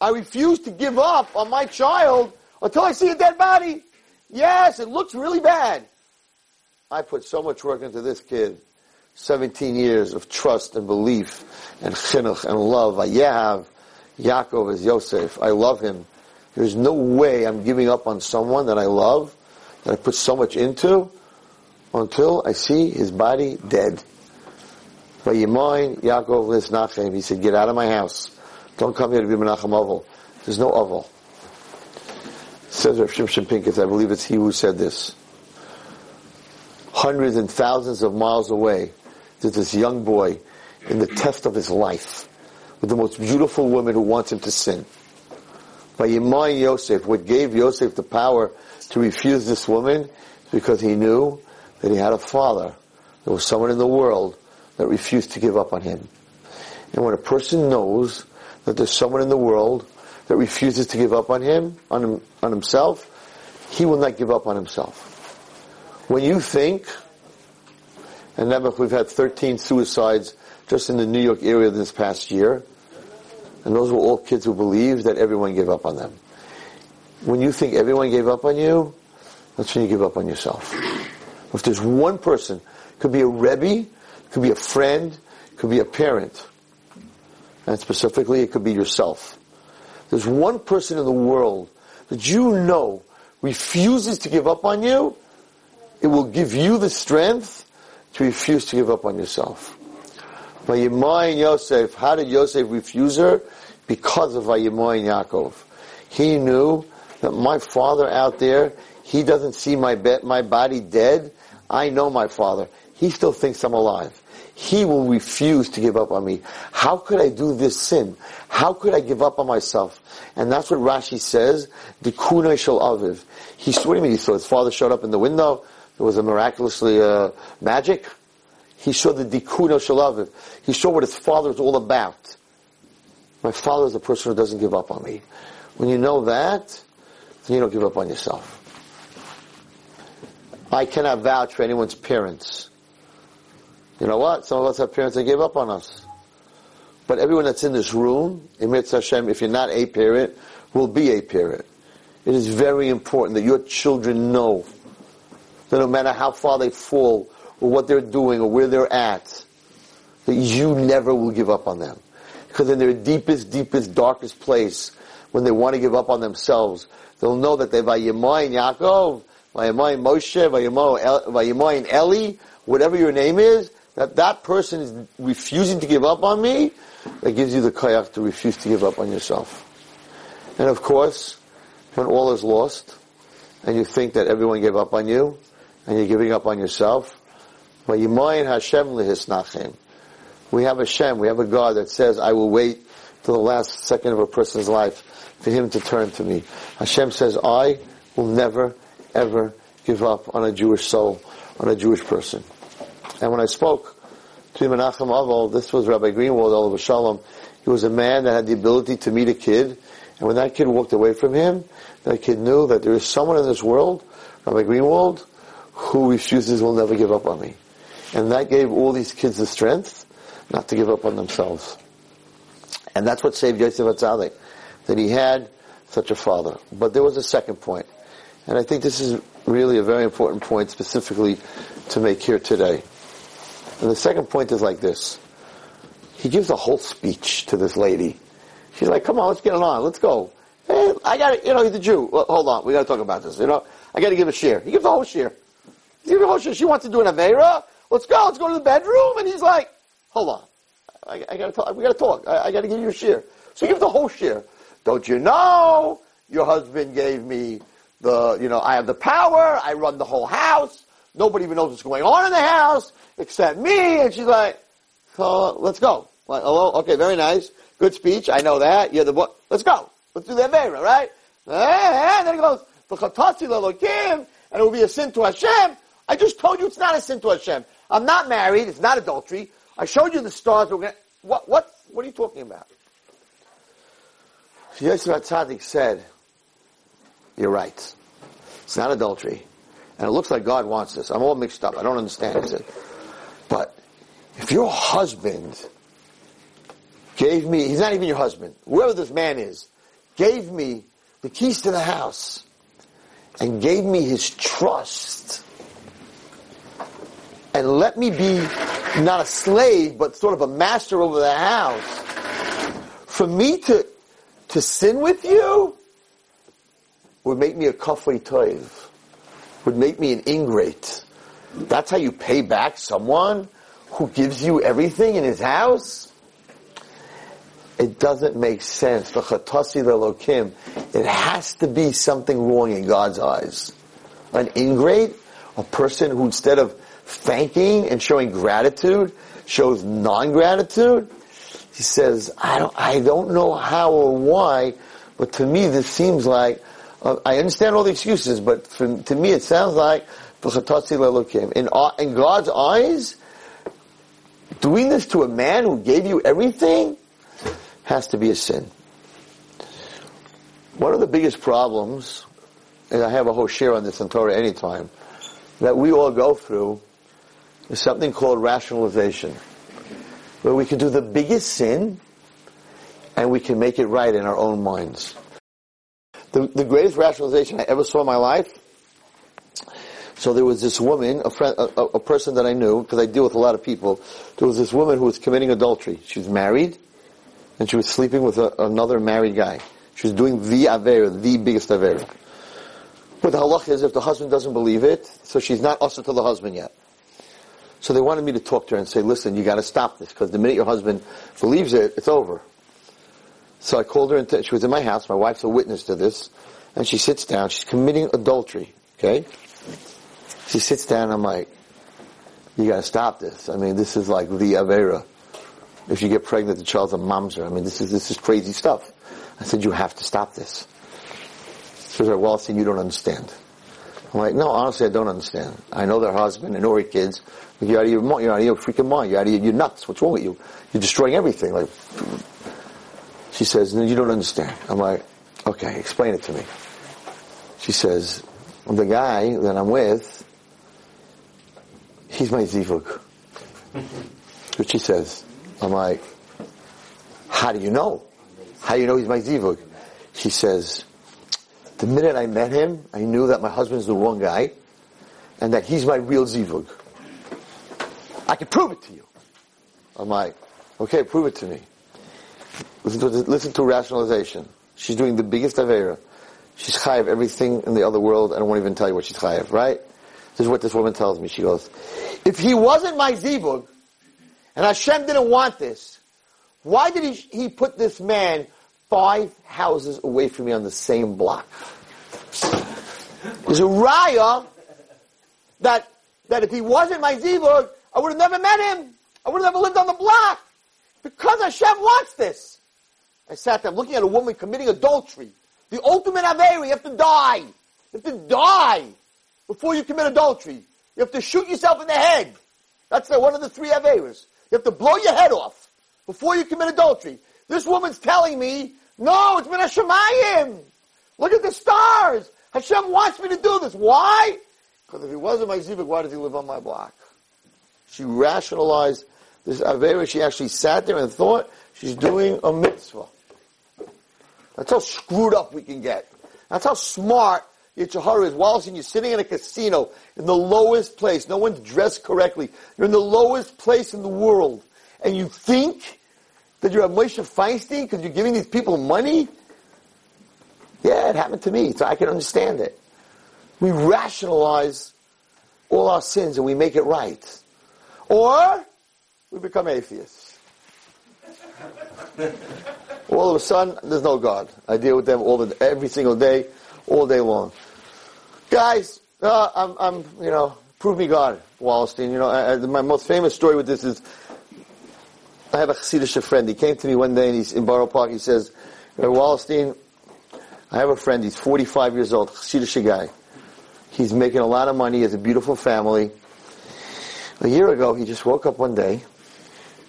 I refuse to give up on my child until I see a dead body. Yes, it looks really bad. I put so much work into this kid. 17 years of trust and belief and chinuch and love. I have Yaakov as Yosef. I love him. There's no way I'm giving up on someone that I love, that I put so much into, until I see his body dead. Vayimoin Yaakov Lisnachem. He said, get out of my house. Don't come here to be Menachem Oval. There's no Oval. Says Rav Shimshon Pincus, I believe it's he who said this. hundreds and thousands of miles away, there's this young boy in the test of his life with the most beautiful woman who wants him to sin. By Yemai Yosef, what gave Yosef the power to refuse this woman because he knew that he had a father. There was someone in the world that refused to give up on him. And when a person knows that there's someone in the world that refuses to give up on him, on, him, on himself, he will not give up on himself. When you think, and now we've had 13 suicides just in the New York area this past year, and those were all kids who believed that everyone gave up on them. When you think everyone gave up on you, that's when you give up on yourself. If there's one person, could be a Rebbe, could be a friend, could be a parent, and specifically it could be yourself. There's one person in the world that you know refuses to give up on you, it will give you the strength to refuse to give up on yourself. Vayimayin Yosef, how did Yosef refuse her? Because of Vayimayin Yaakov. He knew that my father out there, he doesn't see my, be- my body dead. I know my father. He still thinks I'm alive. He will refuse to give up on me. How could I do this sin? How could I give up on myself? And that's what Rashi says, the kunai shel aviv. He, what do you mean he saw his father showed up in the window? There was a miraculously, uh, magic? He saw the dikuna shel aviv. He saw what his father is all about. My father is a person who doesn't give up on me. When you know that, then you don't give up on yourself. I cannot vouch for anyone's parents. You know what? Some of us have parents that gave up on us. But everyone that's in this room, Emir Hashem, if you're not a parent, will be a parent. It is very important that your children know that no matter how far they fall, or what they're doing, or where they're at, that you never will give up on them. Because in their deepest, deepest, darkest place, when they want to give up on themselves, they'll know that they Vayimayin Yaakov, Vayimayin Moshe, Vayimayin Eli, whatever your name is, that that person is refusing to give up on me, that gives you the kayak to refuse to give up on yourself. And of course, when all is lost, and you think that everyone gave up on you, and you're giving up on yourself, Hashem We have a Shem, we have a God that says, I will wait till the last second of a person's life for him to turn to me. Hashem says, I will never, ever give up on a Jewish soul, on a Jewish person. And when I spoke to Menachem Aval, this was Rabbi Greenwald, Olav Shalom, he was a man that had the ability to meet a kid, and when that kid walked away from him, that kid knew that there is someone in this world, Rabbi Greenwald, who refuses will never give up on me. And that gave all these kids the strength not to give up on themselves. And that's what saved Yosef Atzadik, that he had such a father. But there was a second point. And I think this is really a very important point specifically to make here today. And the second point is like this. He gives a whole speech to this lady. She's like, come on, let's get it on. Let's go. Hey, I got to, you know, he's a Jew. Well, hold on. We got to talk about this. You know, I got to give a share. He gives a whole share. He gives a whole share. She wants to do an Avera. Let's go. Let's go to the bedroom. And he's like, hold on. I, I got to talk. We got to talk. I, I got to give you a share. So he gives the whole share. Don't you know? Your husband gave me the, you know, I have the power. I run the whole house. Nobody even knows what's going on in the house except me. And she's like, so let's go. Like, hello, okay, very nice. Good speech. I know that. You're the boy. Let's go. Let's do the Avera, right? And then he goes, and it will be a sin to Hashem. I just told you it's not a sin to Hashem. I'm not married. It's not adultery. I showed you the stars. We're gonna, what, what, what are you talking about? Yosef Tzaddik said, you're right. It's not adultery. And it looks like God wants this. I'm all mixed up. I don't understand. He said, but if your husband gave me, he's not even your husband, whoever this man is, gave me the keys to the house and gave me his trust and let me be not a slave, but sort of a master over the house, for me to, to sin with you would make me a kafay toiv, would make me an ingrate. That's how you pay back someone who gives you everything in his house? It doesn't make sense. The chatasi lokim. It has to be something wrong in God's eyes. An ingrate, a person who instead of thanking and showing gratitude shows non-gratitude. He says, I don't, I don't know how or why, but to me this seems like, uh, I understand all the excuses, but for, to me it sounds like, in, in God's eyes, doing this to a man who gave you everything has to be a sin. One of the biggest problems, and I have a whole share on this in Torah anytime, that we all go through is something called rationalization where we can do the biggest sin and we can make it right in our own minds. The, the greatest rationalization I ever saw in my life. So there was this woman, a friend, a, a person that I knew, because I deal with a lot of people. There was this woman who was committing adultery. She was married, and she was sleeping with a, another married guy. She was doing the aver, the biggest aver. But the halach is if the husband doesn't believe it, so she's not usher to the husband yet. So they wanted me to talk to her and say, listen, you gotta stop this, because the minute your husband believes it, it's over. So I called her and she was in my house, my wife's a witness to this, and she sits down, she's committing adultery, okay? She sits down I'm like, you gotta stop this. I mean, this is like the Avera. If you get pregnant, the child's a mamzer. I mean, this is, this is crazy stuff. I said, you have to stop this. She like, well, see, you don't understand. I'm like, no, honestly, I don't understand. I know their husband and Ori kids. You're out of your mind. You're out of your freaking mind. You're out of your, you're nuts. What's wrong with you? You're destroying everything. Like, she says, no, you don't understand. I'm like, okay, explain it to me. She says, the guy that I'm with, he's my zivug. What she says. I'm like, how do you know? How do you know he's my zivug? She says, the minute I met him, I knew that my husband's the wrong guy, and that he's my real zivug. I can prove it to you. I'm like, okay, prove it to me. Listen to, listen to rationalization. She's doing the biggest avera. She's chayiv everything in the other world. I to even tell you what she's chayiv, right? This is what this woman tells me. She goes, if he wasn't my zivug, and Hashem didn't want this, why did he, he put this man five houses away from me on the same block? There's a raya that, that if he wasn't my zivug, I would have never met him. I would have never lived on the block. Because Hashem wants this. I sat there looking at a woman committing adultery. The ultimate Avera, you have to die. You have to die before you commit adultery. You have to shoot yourself in the head. That's the, one of the three Averas. You have to blow your head off before you commit adultery. This woman's telling me, no, it's been a Shemayim. Look at the stars. Hashem wants me to do this. Why? Because if he wasn't my Zivug, why does he live on my block? She rationalized this Avera. She actually sat there and thought she's doing a mitzvah. That's how screwed up we can get. That's how smart Yetzer Hara is. Whilst you're sitting in a casino in the lowest place, no one's dressed correctly. You're in the lowest place in the world. And you think that you're a Moshe Feinstein because you're giving these people money? Yeah, it happened to me, so I can understand it. We rationalize all our sins and we make it right. Or we become atheists. all of a sudden, there's no God. I deal with them all the, every single day, all day long. Guys, uh, I'm, I'm, you know, prove me God, Wallerstein. You know, I, I, my most famous story with this is I have a Hasidic friend. He came to me one day and he's in Borough Park. He says, Wallerstein, I have a friend. He's 45 years old, Hasidic guy. He's making a lot of money. He has a beautiful family. A year ago, he just woke up one day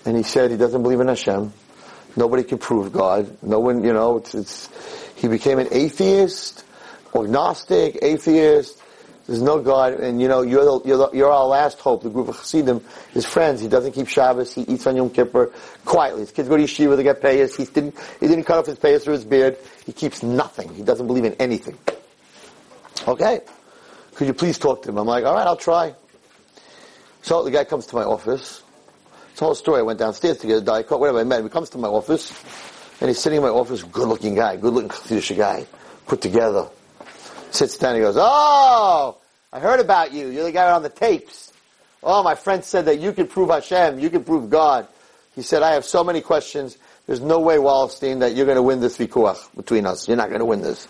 and he said he doesn't believe in Hashem. Nobody can prove God. No one, you know, it's, it's he became an atheist, agnostic, atheist. There's no God, and you know, you're, the, you're, the, you're our last hope. The group of Chassidim, his friends, he doesn't keep Shabbos, he eats on Yom Kippur quietly. His kids go to yeshiva, they get payas. He didn't, he didn't cut off his payas or his beard. He keeps nothing. He doesn't believe in anything. Okay? Could you please talk to him? I'm like, alright, I'll try. So the guy comes to my office. It's a whole story. I went downstairs to get a Diet Coke, whatever I met him. He comes to my office, and he's sitting in my office, good looking guy, good looking Chassidish guy, put together. Sits down, he goes, Oh, I heard about you. You're the guy on the tapes. Oh, my friend said that you can prove Hashem, you can prove God. He said, I have so many questions. There's no way, Wallerstein, that you're going to win this vikuach between us. You're not going to win this.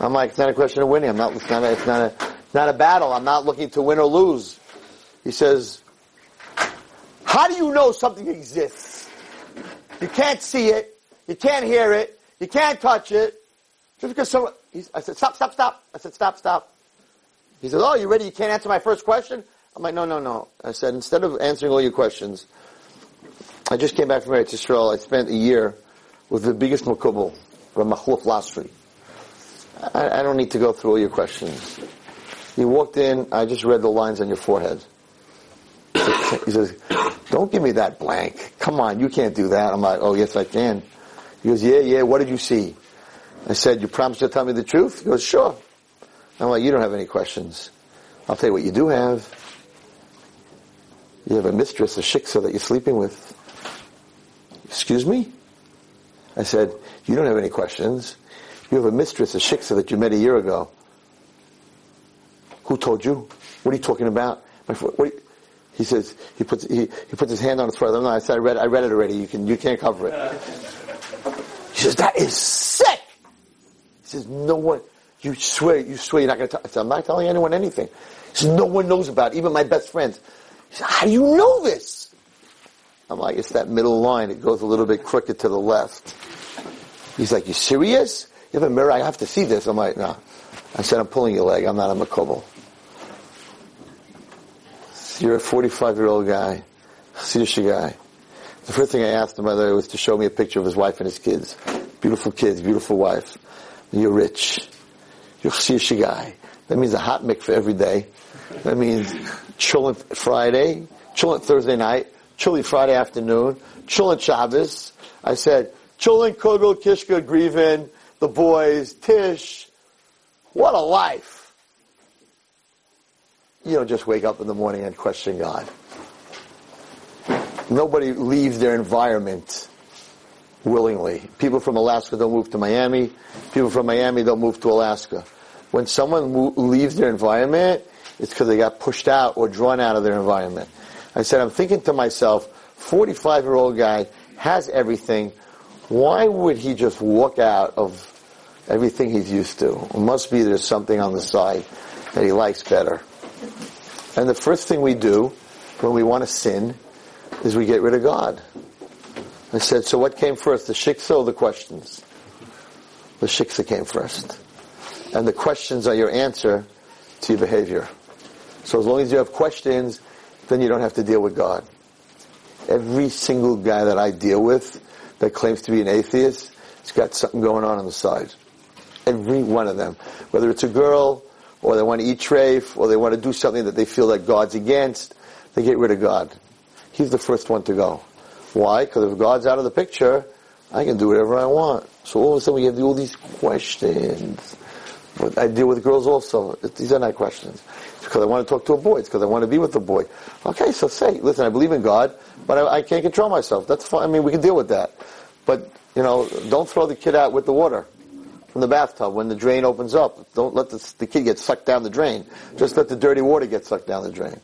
I'm like, it's not a question of winning. I'm not, it's not a, it's not a, it's not a battle. I'm not looking to win or lose. He says, how do you know something exists? You can't see it. You can't hear it. You can't touch it. Just because someone, I said, stop, stop, stop. I said, stop, stop. He said, oh, you ready? You can't answer my first question? I'm like, no, no, no. I said, instead of answering all your questions, I just came back from Eretz Yisrael. I spent a year with the biggest makubal, Ramachluf Lasri. I, I don't need to go through all your questions. You walked in, I just read the lines on your forehead. He says, don't give me that blank. Come on, you can't do that. I'm like, oh yes I can. He goes, yeah, yeah, what did you see? I said, you promise to tell me the truth? He goes, sure. I'm like, you don't have any questions. I'll tell you what you do have. You have a mistress, a shiksa that you're sleeping with. Excuse me? I said, you don't have any questions. You have a mistress, a shiksa that you met a year ago. Who told you? What are you talking about? What he says, he puts, he, he puts his hand on his. No, I said, I read, I read it already. You can, you can't cover it. He says, that is sick! He says, no one, you swear, you swear you're not going to tell. I'm not telling anyone anything. He says, no one knows about it, even my best friends. He says, how do you know this? I'm like, it's that middle line. It goes a little bit crooked to the left. He's like, you serious? You have a mirror? I have to see this. I'm like, no. I said, I'm pulling your leg. I'm not a makobel. You're a 45 year old guy, Siddish guy. The first thing I asked him, by the way, was to show me a picture of his wife and his kids. Beautiful kids, beautiful wife. You're rich. You're a guy. That means a hot mikveh every day. That means chulent Friday, chulent Thursday night, chilly Friday afternoon, chulent Shabbos. I said, chulent Kogel, Kishka, Grievin, the boys, Tish. What a life. You don't just wake up in the morning and question God. Nobody leaves their environment willingly. People from Alaska don't move to Miami. People from Miami don't move to Alaska. When someone leaves their environment, it's because they got pushed out or drawn out of their environment. I said, I'm thinking to myself, 45 year old guy has everything. Why would he just walk out of everything he's used to? It must be there's something on the side that he likes better. And the first thing we do when we want to sin is we get rid of God. I said, so what came first, the shiksa or the questions? The shiksa came first. And the questions are your answer to your behavior. So as long as you have questions, then you don't have to deal with God. Every single guy that I deal with that claims to be an atheist has got something going on on the side. Every one of them. Whether it's a girl, or they want to eat treif, or they want to do something that they feel that God's against, they get rid of God. He's the first one to go. Why? Because if God's out of the picture, I can do whatever I want. So all of a sudden we have all these questions. But I deal with girls also. These are not questions. It's because I want to talk to a boy. It's because I want to be with a boy. Okay, so say, listen, I believe in God, but I, I can't control myself. That's fine. I mean, we can deal with that. But, you know, don't throw the kid out with the water from the bathtub when the drain opens up. Don't let the, the kid get sucked down the drain. Just let the dirty water get sucked down the drain.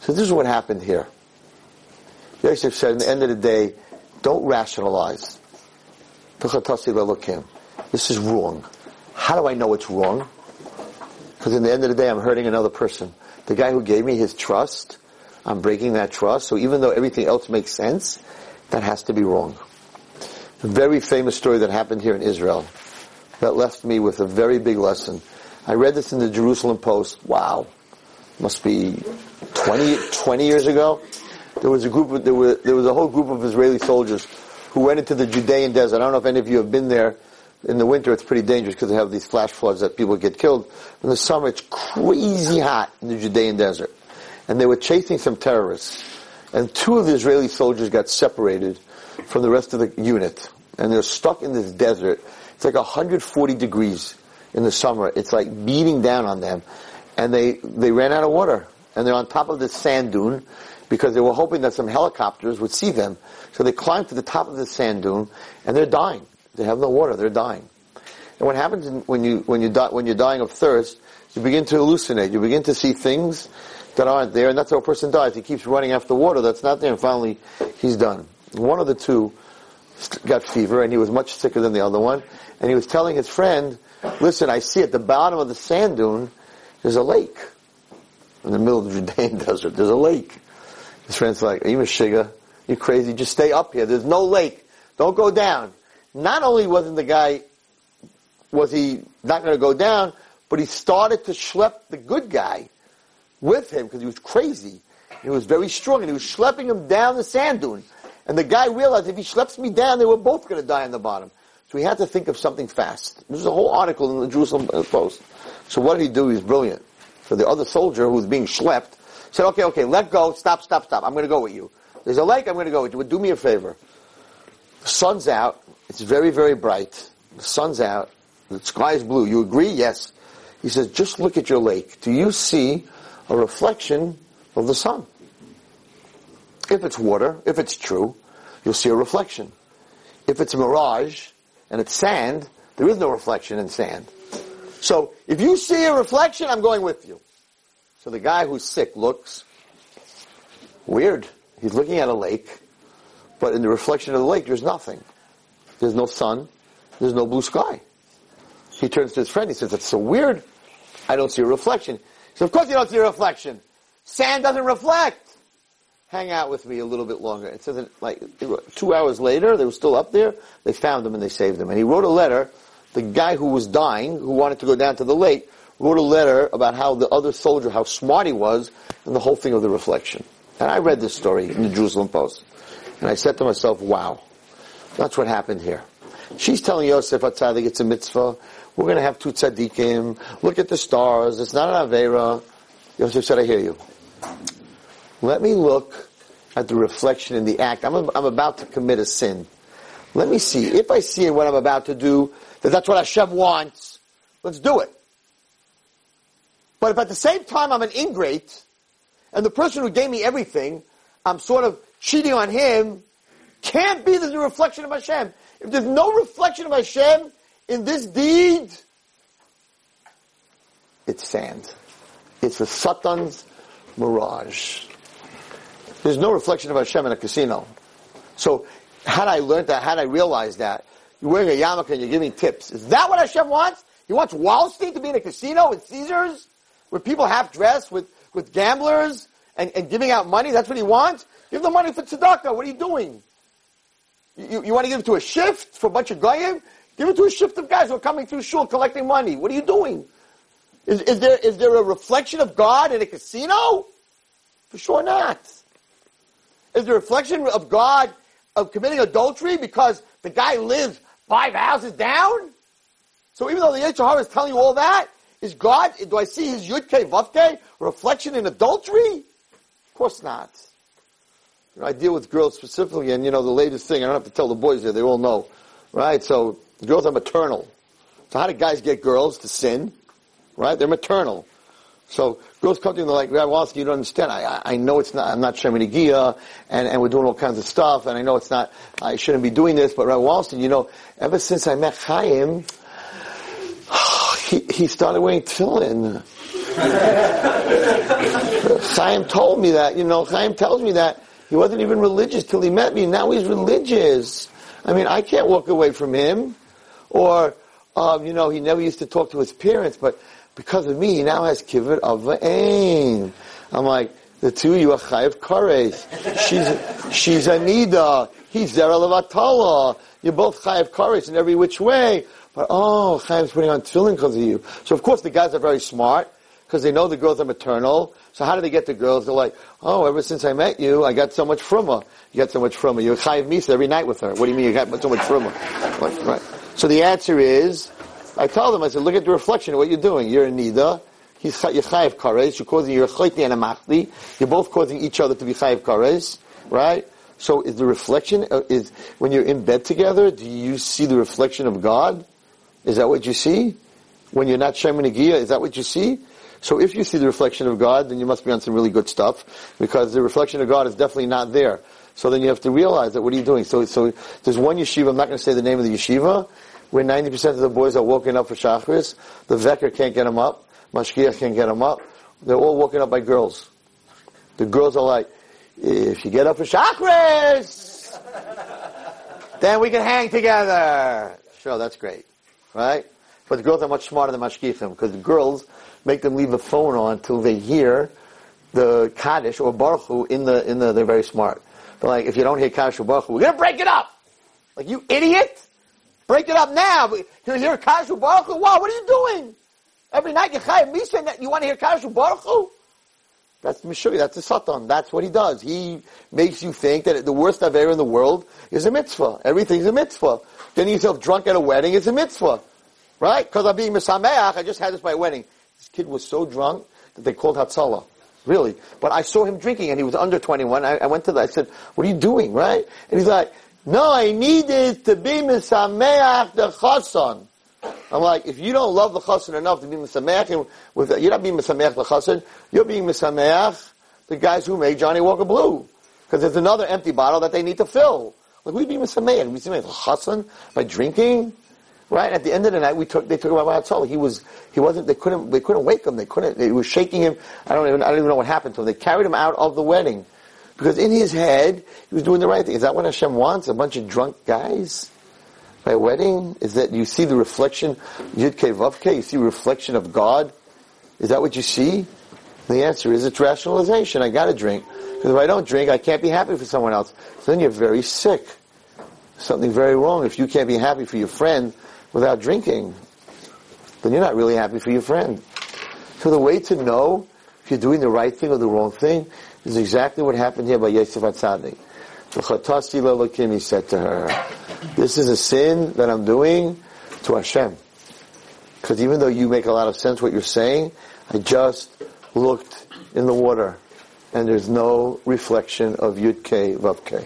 So this is what happened here. Yosef said, in the end of the day, don't rationalize. This is wrong. How do I know it's wrong? Because in the end of the day, I'm hurting another person. The guy who gave me his trust, I'm breaking that trust. So even though everything else makes sense, that has to be wrong. A very famous story that happened here in Israel that left me with a very big lesson. I read this in the Jerusalem Post. Wow. Must be 20, 20 years ago there was a group of, there, were, there was a whole group of Israeli soldiers who went into the Judean desert. I don't know if any of you have been there. In the winter, it's pretty dangerous because they have these flash floods that people get killed. In the summer, it's crazy hot in the Judean desert. And they were chasing some terrorists. And two of the Israeli soldiers got separated from the rest of the unit. And they're stuck in this desert. It's like 140 degrees in the summer. It's like beating down on them. And they, they ran out of water. And they're on top of this sand dune because they were hoping that some helicopters would see them. So they climbed to the top of the sand dune, and they're dying. They have no water. They're dying. And what happens when you when you die, when you're dying of thirst, you begin to hallucinate. You begin to see things that aren't there, and that's how a person dies. He keeps running after water that's not there, and finally he's done. One of the two got fever, and he was much sicker than the other one. And he was telling his friend, "Listen, I see at the bottom of the sand dune there's a lake." in the middle of the Judean desert. There's a lake. His friend's like, are you a shiga? You crazy? Just stay up here. There's no lake. Don't go down. Not only wasn't the guy, was he not going to go down, but he started to schlep the good guy with him because he was crazy. He was very strong and he was schlepping him down the sand dune. And the guy realized if he schleps me down, they were both going to die on the bottom. So he had to think of something fast. There's a whole article in the Jerusalem Post. So what did he do? He's brilliant. So the other soldier who was being schlepped said, okay, okay, let go, stop, stop, stop. I'm going to go with you. There's a lake, I'm going to go with you. Do me a favor. The sun's out. It's very, very bright. The sun's out. The sky is blue. You agree? Yes. He says, just look at your lake. Do you see a reflection of the sun? If it's water, if it's true, you'll see a reflection. If it's a mirage and it's sand, there is no reflection in sand. So if you see a reflection, I'm going with you. So the guy who's sick looks weird. He's looking at a lake, but in the reflection of the lake, there's nothing. There's no sun. There's no blue sky. He turns to his friend. He says, "That's so weird. I don't see a reflection." He says, "Of course you don't see a reflection. Sand doesn't reflect." Hang out with me a little bit longer. It says, like two hours later, they were still up there. They found him and they saved him. And he wrote a letter. The guy who was dying, who wanted to go down to the lake, wrote a letter about how the other soldier, how smart he was, and the whole thing of the reflection. And I read this story in the Jerusalem Post. And I said to myself, wow, that's what happened here. She's telling Yosef Atzadik it's a mitzvah. We're going to have two tzaddikim. Look at the stars. It's not an Avera. Yosef said, I hear you. Let me look at the reflection in the act. I'm, I'm about to commit a sin. Let me see. If I see what I'm about to do that that's what Hashem wants, let's do it. But if at the same time I'm an ingrate, and the person who gave me everything, I'm sort of cheating on him, can't be the reflection of Hashem. If there's no reflection of Hashem in this deed, it's sand. It's a Satan's mirage. There's no reflection of Hashem in a casino. So, had I learned that, had I realized that, you're wearing a yarmulke and you're giving tips. Is that what Hashem wants? He wants Wallstein to be in a casino with Caesars? Where people half dressed with with gamblers and, and giving out money? That's what he wants? Give the money for tzedakah. What are you doing? You, you want to give it to a shift for a bunch of goyim? Give it to a shift of guys who are coming through shul collecting money. What are you doing? Is, is, there, is there a reflection of God in a casino? For sure not. Is there a reflection of God of committing adultery because the guy lives five houses down? So even though the Yetzer is telling you all that, is God, do I see his Yudke Vavke reflection in adultery? Of course not. You know, I deal with girls specifically, and you know, the latest thing, I don't have to tell the boys here, they all know. Right? So, girls are maternal. So how do guys get girls to sin? Right? They're maternal. So girls come to me and they're like, Rabbi Walski, you don't understand. I, I know it's not, I'm not Shomer Negiah, and, and we're doing all kinds of stuff, and I know it's not, I shouldn't be doing this, but Rabbi Walski, you know, ever since I met Chaim, he, he started wearing tefillin. Chaim told me that, you know, Chaim tells me that he wasn't even religious till he met me. Now he's religious. I mean, I can't walk away from him. Or, um, you know, he never used to talk to his parents, but because of me, he now has kibbut of aim. I'm like, the two you are chayiv kares. She's, she's a nida. He's zera levatala. You're both chayiv kares in every which way. But oh, Chaim's putting on tefillin because of you. So of course the guys are very smart because they know the girls are maternal. So how do they get the girls? They're like, oh, ever since I met you, I got so much from her. You got so much from her. You're chayiv misa every night with her. What do you mean you got so much from her? Right, right. So the answer is, I tell them, I said, look at the reflection of what you're doing. You're a nida. He's you're chayiv kares. You're causing you're a and a machli. You're both causing each other to be chayiv kares, right? So is the reflection uh, is when you're in bed together? Do you see the reflection of God? Is that what you see? When you're not Shomer Negiah, is that what you see? So if you see the reflection of God, then you must be on some really good stuff, because the reflection of God is definitely not there. So then you have to realize that what are you doing? So, so there's one yeshiva, I'm not going to say the name of the yeshiva, where 90% of the boys are woken up for Shachris. The veker can't get them up. Mashkiach can't get them up. They're all woken up by girls. The girls are like, if you get up for Shachris, then we can hang together. Sure, that's great right? But the girls are much smarter than mashkichim because the girls make them leave the phone on until they hear the Kaddish or Baruch in the, in the, they're very smart. They're like, if you don't hear Kaddish or Baruch we're gonna break it up! Like, you idiot! Break it up now! You hear Kaddish or Baruch Hu? Wow, what are you doing? Every night you chayim misa, you want to hear Kaddish or Baruch Hu? That's Meshuggah, that's a Satan. That's what he does. He makes you think that the worst Aver in the world is a mitzvah. Everything's a mitzvah. Getting yourself drunk at a wedding is a mitzvah. Right? Because I'm being Misameach, I just had this by a wedding. This kid was so drunk that they called Hatzalah. Really. But I saw him drinking and he was under 21. I, I went to that. I said, what are you doing, right? And he's like, no, I needed to be Misameach the Chassan. I'm like, if you don't love the chassan enough to be misameach, with you're not being misameach the chassan, you're being misameach the guys who made Johnnie Walker Blue, because there's another empty bottle that they need to fill. Like we be misameach, we misameach the chassan by drinking, right? At the end of the night, we took they took him out of He was he wasn't they couldn't they couldn't wake him. They couldn't. They were shaking him. I don't even I don't even know what happened to him. They carried him out of the wedding. Because in his head, he was doing the right thing. Is that what Hashem wants? A bunch of drunk guys? by a wedding is that you see the reflection, Yud Ke Vav Ke, you see reflection of God. Is that what you see? The answer is it's rationalization. I gotta drink. Because if I don't drink, I can't be happy for someone else. So then you're very sick. Something very wrong if you can't be happy for your friend without drinking. Then you're not really happy for your friend. So the way to know if you're doing the right thing or the wrong thing is exactly what happened here by Yosef Atzadik. The Chatasti Lelakim, he said to her, this is a sin that I'm doing to Hashem. Because even though you make a lot of sense what you're saying, I just looked in the water and there's no reflection of Yud K, Vav K.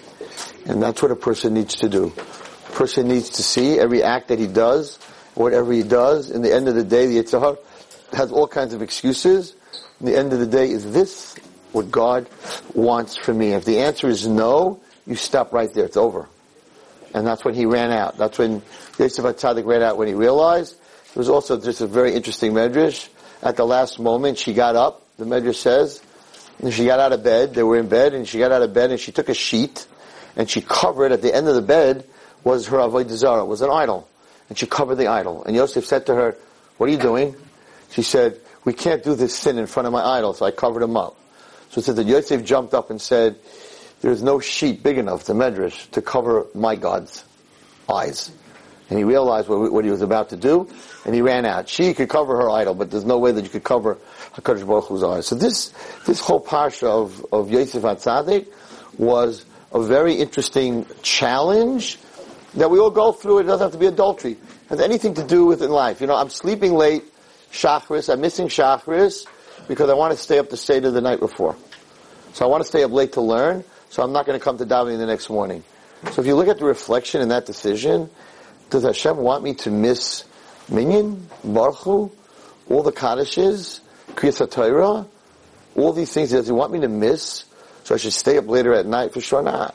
And that's what a person needs to do. A person needs to see every act that he does, whatever he does, in the end of the day, the Yetzer has all kinds of excuses. In the end of the day, is this what God wants for me? If the answer is no, you stop right there. It's over. And that's when he ran out. That's when Yosef HaTzadik ran out when he realized. It was also just a very interesting medrash. At the last moment, she got up, the medrash says, and she got out of bed. They were in bed, and she got out of bed, and she took a sheet, and she covered, at the end of the bed, was her Avodah was an idol. And she covered the idol. And Yosef said to her, what are you doing? She said, we can't do this sin in front of my idol, so I covered him up. So it said that Yosef jumped up and said, there's no sheet big enough, the medrash, to cover my God's eyes. And he realized what, what, he was about to do, and he ran out. She could cover her idol, but there's no way that you could cover HaKadosh Baruch Hu's eyes. So this, this whole parsha of, of Yosef HaTzadik was a very interesting challenge that we all go through. It doesn't have to be adultery. It has anything to do with in life. You know, I'm sleeping late, Shachris, I'm missing Shachris, because I want to stay up to Seder the night before. So I want to stay up late to learn so I'm not going to come to davening the next morning. So if you look at the reflection in that decision, does Hashem want me to miss Minyan, Baruch all the Kaddishes, Kriyat Torah, all these things? He Does He want me to miss? So I should stay up later at night? For sure not.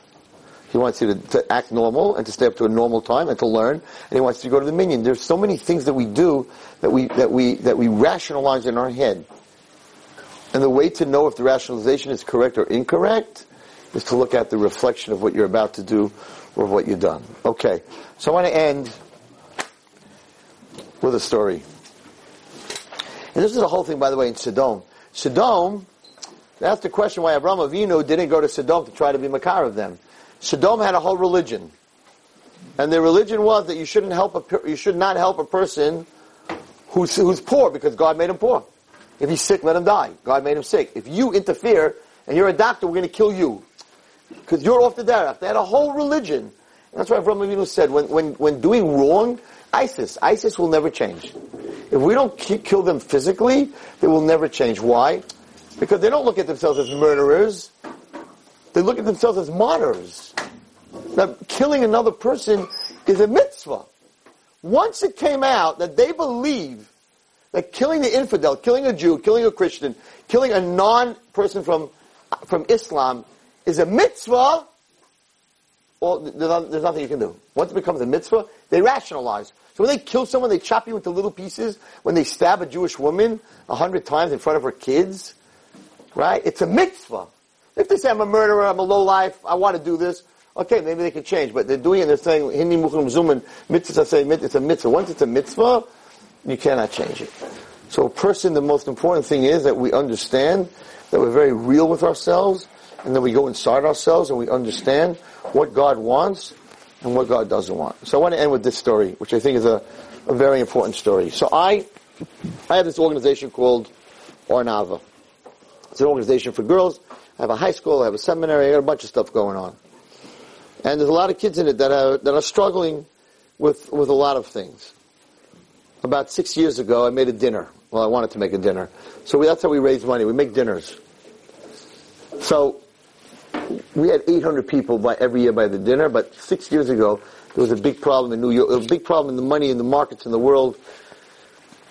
He wants you to, to, act normal and to stay up to a normal time and to learn. And he wants you to go to the minyan. There's so many things that we do that we that we that we rationalize in our head. And the way to know if the rationalization is correct or incorrect is to look at the reflection of what you're about to do or what you've done. Okay, so I want to end with a story. And this is the whole thing, by the way, in Sodom. Sodom, that's the question why Abraham Avinu didn't go to Sodom to try to be Makar of them. Sodom had a whole religion. And their religion was that you shouldn't help a, you should not help a person who's, who's poor because God made him poor. If he's sick, let him die. God made him sick. If you interfere and you're a doctor, we're going to kill you because you're off the derech. They had a whole religion. And that's why Avraham Avinu said, when, when, when doing wrong, ISIS, ISIS will never change. If we don't kill them physically, they will never change. Why? Because they don't look at themselves as murderers. They look at themselves as martyrs. Now, killing another person is a mitzvah. Once it came out that they believe that killing the infidel, killing a Jew, killing a Christian, killing a non-person from, from Islam is a mitzvah, well, there's nothing you can do. Once it becomes a mitzvah, they rationalize. So when they kill someone, they chop you into little pieces. When they stab a Jewish woman a hundred times in front of her kids, right? It's a mitzvah. If they say I'm a murderer, I'm a low life, I want to do this, okay, maybe they can change. But they're doing it, they're saying, Hindi Mukhlim Zuman, mitzvah say mitzvah it's a mitzvah. Once it's a mitzvah, you cannot change it. So a person, the most important thing is that we understand that we're very real with ourselves, and then we go inside ourselves and we understand what God wants and what God doesn't want. So I want to end with this story, which I think is a, a very important story. So I, I have this organization called Ohr Naava. It's an organization for girls. I have a high school, I have a seminary, I got a bunch of stuff going on. And there's a lot of kids in it that are, that are struggling with, with a lot of things. About six years ago, I made a dinner. Well, I wanted to make a dinner. So we, that's how we raise money. We make dinners. So we had 800 people by every year by the dinner, but six years ago, there was a big problem in New York, a big problem in the money in the markets in the world.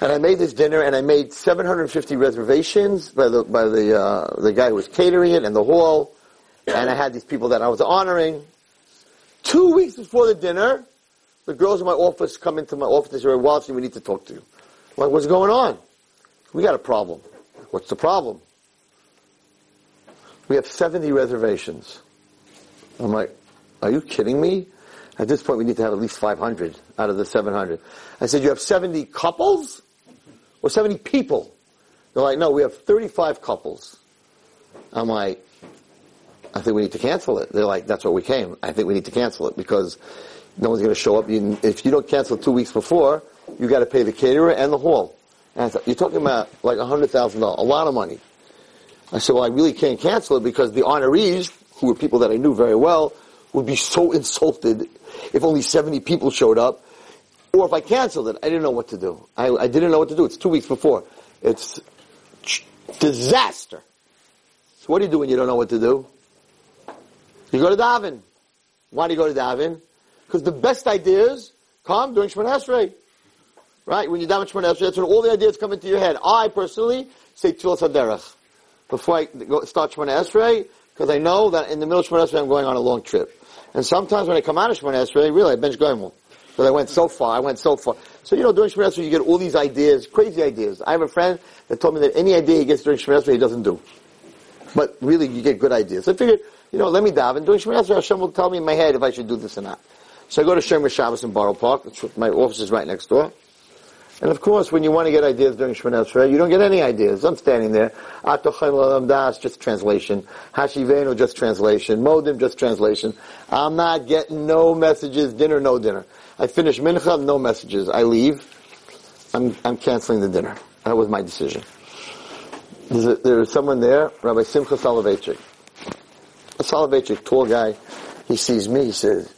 And I made this dinner, and I made 750 reservations by the by the uh, the guy who was catering it and the hall, and I had these people that I was honoring. Two weeks before the dinner, the girls in my office come into my office and say, "Walter, we need to talk to you." I'm like, what's going on? We got a problem. What's the problem? We have 70 reservations. I'm like, are you kidding me? At this point, we need to have at least 500 out of the 700. I said, you have 70 couples? Or 70 people? They're like, no, we have 35 couples. I'm like, I think we need to cancel it. They're like, that's what we came. I think we need to cancel it because no one's going to show up. if you don't cancel two weeks before, you got to pay the caterer and the hall. And I thought, you're talking about like $100,000, a lot of money. I said, well, I really can't cancel it because the honorees, who were people that I knew very well, would be so insulted if only 70 people showed up. Or if I canceled it, I didn't know what to do. I, I didn't know what to do. It's two weeks before. It's disaster. So what do you do when you don't know what to do? You go to daven. Why do you go to daven? Because the best ideas come during Shemon Esrei. Right? When you daven Shemon Esrei, that's when all the ideas come into your head. I personally say Tfilas HaDerech before I go, start Shemona Esrei, because I know that in the middle of Shemona Esrei I'm going on a long trip. And sometimes when I come out of Shemona Esrei, really, I bench Goimel. Because I went so far, I went so far. So, you know, during Shemona Esrei you get all these ideas, crazy ideas. I have a friend that told me that any idea he gets during Shemona Esrei he doesn't do. But really, you get good ideas. So I figured, you know, let me daven. During Shemona Esrei, Hashem will tell me in my head if I should do this or not. So I go to Shomer Shabbos in Borough Park. My office is right next door. And of course, when you want to get ideas during Shemona Esrei, you don't get any ideas. I'm standing there. Atochaim das, just translation. Hashivenu, just translation. Modim, just translation. I'm not getting no messages, dinner, no dinner. I finish mincha, no messages. I leave. I'm, I'm canceling the dinner. That was my decision. There's, a, there's someone there, Rabbi Simcha Soloveitchik. A Soloveitchik, tall guy. He sees me, he says,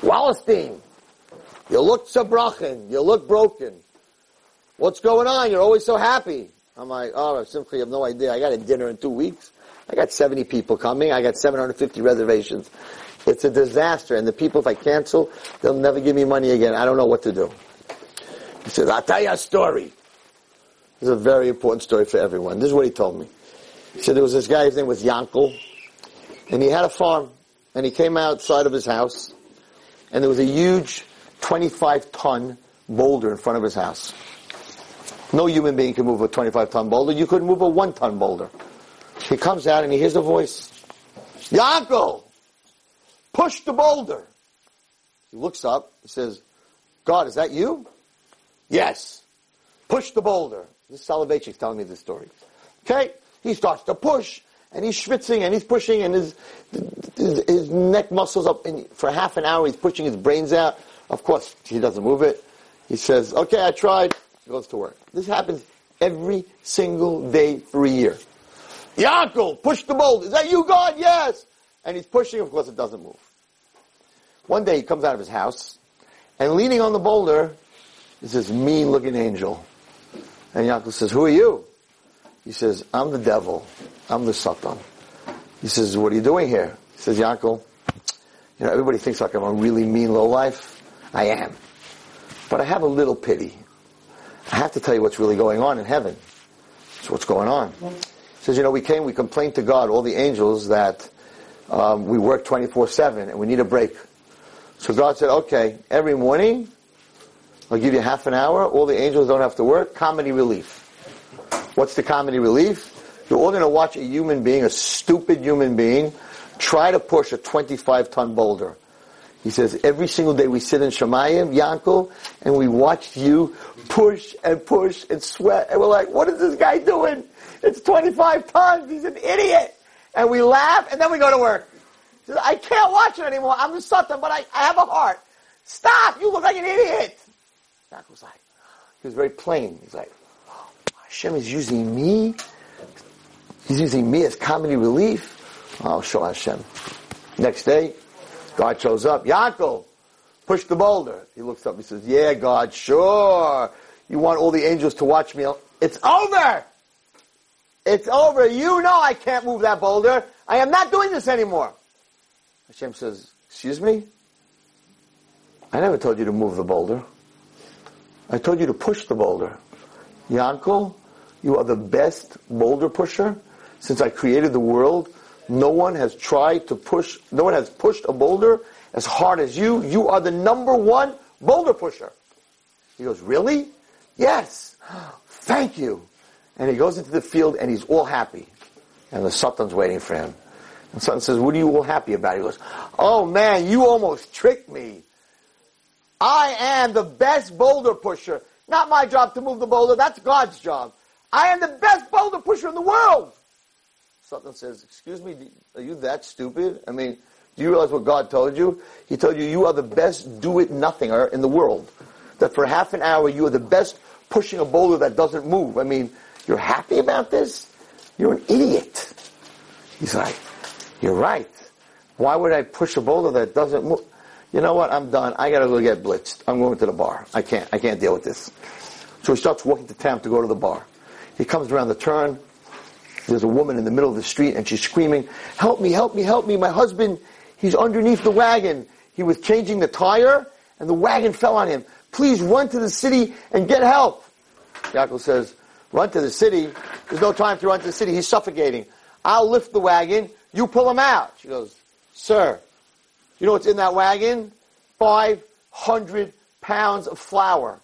Wallerstein, you look sabrachin, you look broken. What's going on? You're always so happy. I'm like, oh, I simply have no idea. I got a dinner in two weeks. I got 70 people coming. I got 750 reservations. It's a disaster. And the people, if I cancel, they'll never give me money again. I don't know what to do. He says, I'll tell you a story. This is a very important story for everyone. This is what he told me. He said there was this guy, his name was Yankel, and he had a farm, and he came outside of his house, and there was a huge 25 ton boulder in front of his house. No human being can move a 25 ton boulder. You could move a one ton boulder. He comes out and he hears a voice. Yaakov! Push the boulder! He looks up. He says, God, is that you? Yes. Push the boulder. This is Soloveitchik telling me this story. Okay? He starts to push and he's schwitzing and he's pushing and his, his, his neck muscles up and for half an hour he's pushing his brains out. Of course, he doesn't move it. He says, okay, I tried goes to work. This happens every single day for a year. Yaakov, push the boulder. Is that you, God? Yes. And he's pushing, of course it doesn't move. One day he comes out of his house, and leaning on the boulder is this mean looking angel. And Yaakov says, who are you? He says, I'm the devil. I'm the Satan. He says, what are you doing here? He says, Yaakov, you know, everybody thinks like I'm a really mean low life. I am. But I have a little pity. I have to tell you what's really going on in heaven. So what's going on. He says, you know, we came, we complained to God, all the angels, that um, we work 24-7 and we need a break. So God said, okay, every morning, I'll give you half an hour. All the angels don't have to work. Comedy relief. What's the comedy relief? You're all going to watch a human being, a stupid human being, try to push a 25 ton boulder. He says, every single day we sit in Shemayim, Yankel, and we watch you push and push and sweat. And we're like, what is this guy doing? It's 25 tons. He's an idiot. And we laugh and then we go to work. Says, I can't watch it anymore. I'm a sultan, but I, I have a heart. Stop. You look like an idiot. Yaakov's like, he was very plain. He's like, oh, Hashem is using me. He's using me as comedy relief. Oh, I'll show Hashem. Next day, God shows up. Yaakov, push the boulder. He looks up. He says, yeah, God, sure. You want all the angels to watch me. It's over. It's over. You know I can't move that boulder. I am not doing this anymore. Hashem says, excuse me? I never told you to move the boulder. I told you to push the boulder. Yankel, you are the best boulder pusher since I created the world. No one has tried to push, no one has pushed a boulder as hard as you. You are the number one boulder pusher. He goes, really? Yes. Thank you. And he goes into the field and he's all happy. And the Satan's waiting for him. And Satan says, what are you all happy about? He goes, oh man, you almost tricked me. I am the best boulder pusher. Not my job to move the boulder, that's God's job. I am the best boulder pusher in the world. Satan says, excuse me, are you that stupid? I mean, do you realize what God told you? He told you you are the best do-it-nothinger in the world. That for half an hour you are the best pushing a boulder that doesn't move. I mean, you're happy about this? You're an idiot. He's like, you're right. Why would I push a boulder that doesn't move? You know what? I'm done. I gotta go get blitzed. I'm going to the bar. I can't. I can't deal with this. So he starts walking to town to go to the bar. He comes around the turn. There's a woman in the middle of the street and she's screaming, help me, help me, help me. My husband, he's underneath the wagon. He was changing the tire and the wagon fell on him. Please run to the city and get help. Yaakov says, run to the city. There's no time to run to the city. He's suffocating. I'll lift the wagon. You pull him out. She goes, sir, you know what's in that wagon? 500 pounds of flour.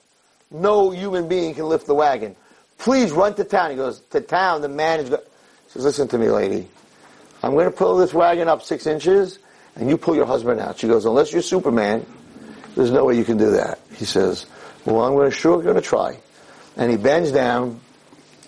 No human being can lift the wagon. Please run to town. He goes, to town, the man is going. Says, listen to me, lady. I'm going to pull this wagon up six inches, and you pull your husband out. She goes, unless you're Superman, there's no way you can do that. He says, well, I'm going to sure going to try. And he bends down.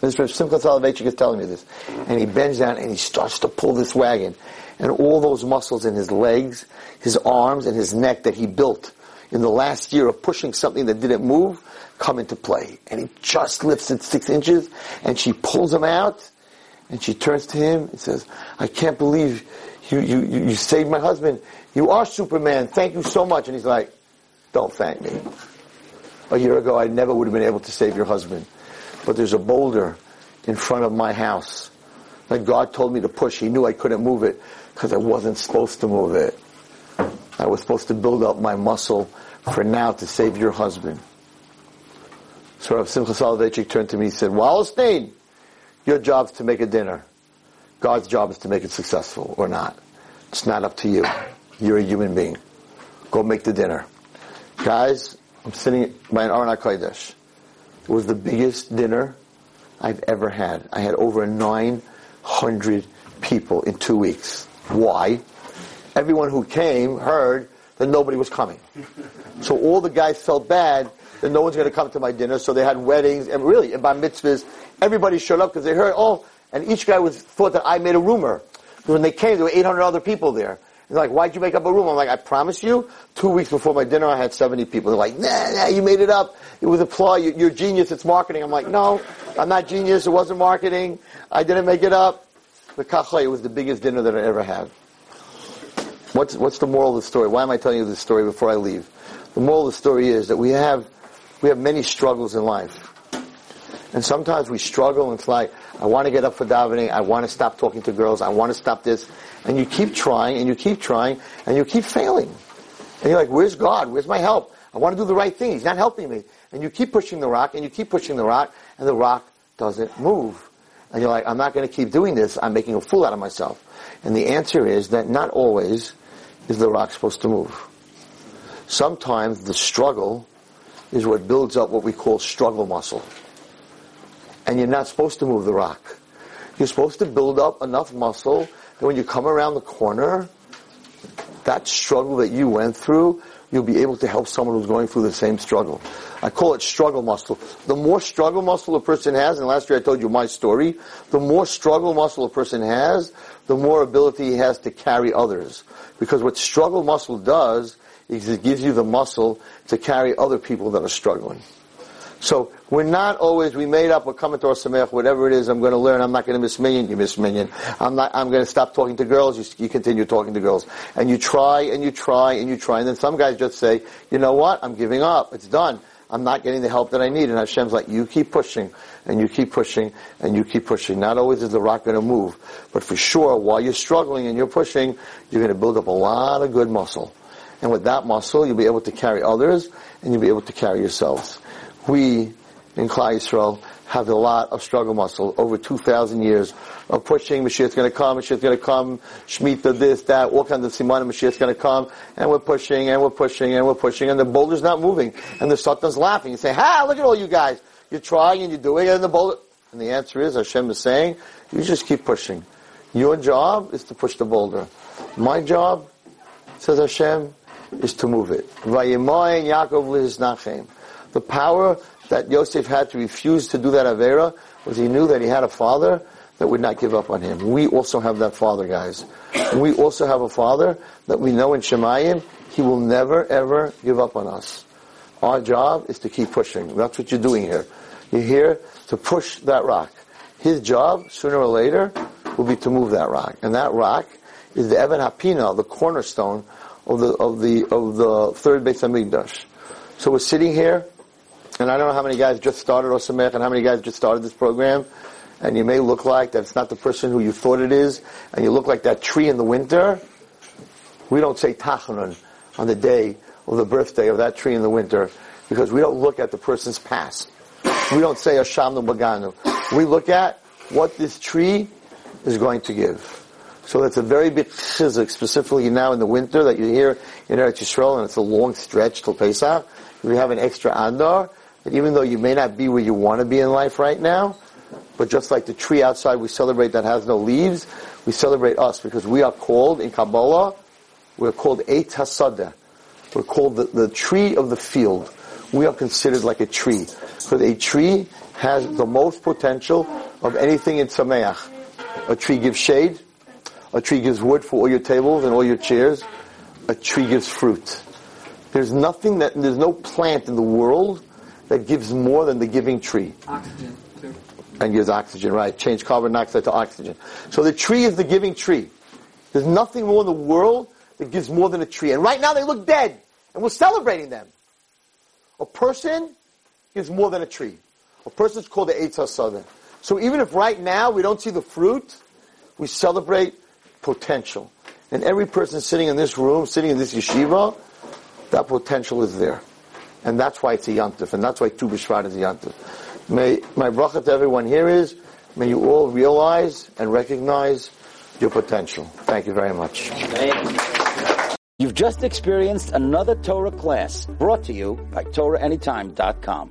This is Simcha Soloveitchik is telling me this. And he bends down and he starts to pull this wagon. And all those muscles in his legs, his arms, and his neck that he built in the last year of pushing something that didn't move come into play. And he just lifts it six inches and she pulls him out and she turns to him and says, I can't believe you, you, you saved my husband. You are Superman. Thank you so much. And he's like, don't thank me. A year ago, I never would have been able to save your husband. But there's a boulder in front of my house that God told me to push. He knew I couldn't move it because I wasn't supposed to move it. I was supposed to build up my muscle for now to save your husband. So Rav Simcha Soloveitchik turned to me and said, Wallerstein, your job is to make a dinner. God's job is to make it successful or not. It's not up to you. You're a human being. Go make the dinner. Guys, I'm sitting by an Aron HaKodesh. It was the biggest dinner I've ever had. I had over 900 people in two weeks. Why? Everyone who came heard that nobody was coming. So all the guys felt bad that no one's going to come to my dinner. So they had weddings and really and bar mitzvahs. Everybody showed up because they heard, oh, and each guy was thought that I made a rumor. When they came, there were 800 other people there. They're like, why'd you make up a rumor? I'm like, I promise you, two weeks before my dinner, I had 70 people. They're like, nah, nah, you made it up. It was a ploy. You're genius. It's marketing. I'm like, no, I'm not genius. It wasn't marketing. I didn't make it up. The kachay was the biggest dinner that I ever had. What's, what's the moral of the story? Why am I telling you this story before I leave? The moral of the story is that we have we have many struggles in life. And sometimes we struggle and it's like, I want to get up for davening, I want to stop talking to girls, I want to stop this. And you keep trying and you keep trying and you keep failing. And you're like, where's God? Where's my help? I want to do the right thing. He's not helping me. And you keep pushing the rock and you keep pushing the rock and the rock doesn't move. And you're like, I'm not going to keep doing this. I'm making a fool out of myself. And the answer is that not always is the rock supposed to move. Sometimes the struggle is what builds up what we call struggle muscle. And you're not supposed to move the rock. You're supposed to build up enough muscle that when you come around the corner, that struggle that you went through, you'll be able to help someone who's going through the same struggle. I call it struggle muscle. The more struggle muscle a person has, and last year I told you my story, the more struggle muscle a person has, the more ability he has to carry others. Because what struggle muscle does it gives you the muscle to carry other people that are struggling. So we're not always, we made up, we're coming to Ohr Somayach, whatever it is, I'm going to learn, I'm not going to miss minyan, you miss minyan. I'm not, I'm going to stop talking to girls, you, you continue talking to girls. And you try, and you try, and you try, and then some guys just say, you know what, I'm giving up, it's done. I'm not getting the help that I need. And Hashem's like, you keep pushing, and you keep pushing, and you keep pushing. Not always is the rock going to move, but for sure, while you're struggling and you're pushing, you're going to build up a lot of good muscle. And with that muscle, you'll be able to carry others, and you'll be able to carry yourselves we in Klal Yisrael have a lot of struggle muscle over 2,000 years of pushing. Mashiach's to come, Mashiach's to come, Shemitah, this, that, all kinds of simanim, Mashiach's to come, and we're pushing, and we're pushing, and we're pushing, and the boulder's not moving. And the Satan's laughing. You say, ha, look at all you guys. You're trying and you're doing it, and the boulder... And the answer is, Hashem is saying, you just keep pushing. Your job is to push the boulder. My job, says Hashem, is to move it. Yaakov the power that Yosef had to refuse to do that Avera was he knew that he had a father that would not give up on him. We also have that father, guys. We also have a father that we know in Shamayim, he will never ever give up on us. Our job is to keep pushing. That's what you're doing here. You're here to push that rock. His job, sooner or later, will be to move that rock. And that rock is the Even HaPina, the cornerstone of the, of the, of the third Beit HaMikdash. So we're sitting here, and I don't know how many guys just started Ohr Somayach and how many guys just started this program. And you may look like that's not the person who you thought it is, and you look like that tree in the winter. We don't say Tachanun on the day of the birthday of that tree in the winter because we don't look at the person's past. We don't say Ashamnu Bagadnu. We look at what this tree is going to give. So that's a very big chizuk, specifically now in the winter that you hear in Eretz Yisrael, and it's a long stretch till Pesach. We have an extra Adar, that even though you may not be where you want to be in life right now, but just like the tree outside we celebrate that has no leaves, we celebrate us because we are called in Kabbalah, we're called Eitz HaSadeh. We're called the, the tree of the field. We are considered like a tree. Because a tree has the most potential of anything in Sameach. A tree gives shade. A tree gives wood for all your tables and all your chairs. A tree gives fruit. There's nothing that, there's no plant in the world that gives more than the giving tree. Oxygen, too. And gives oxygen, right. Change carbon dioxide to oxygen. So the tree is the giving tree. There's nothing more in the world that gives more than a tree. And right now they look dead. And we're celebrating them. A person gives more than a tree. A person is called the Eitz HaSadeh. So even if right now we don't see the fruit, we celebrate potential. And every person sitting in this room, sitting in this yeshiva, that potential is there. And that's why it's a yantif, and that's why Tu B'Shvat is a yantif. May, my bracha to everyone here is, may you all realize and recognize your potential. Thank you very much. You've just experienced another Torah class brought to you by TorahAnytime.com.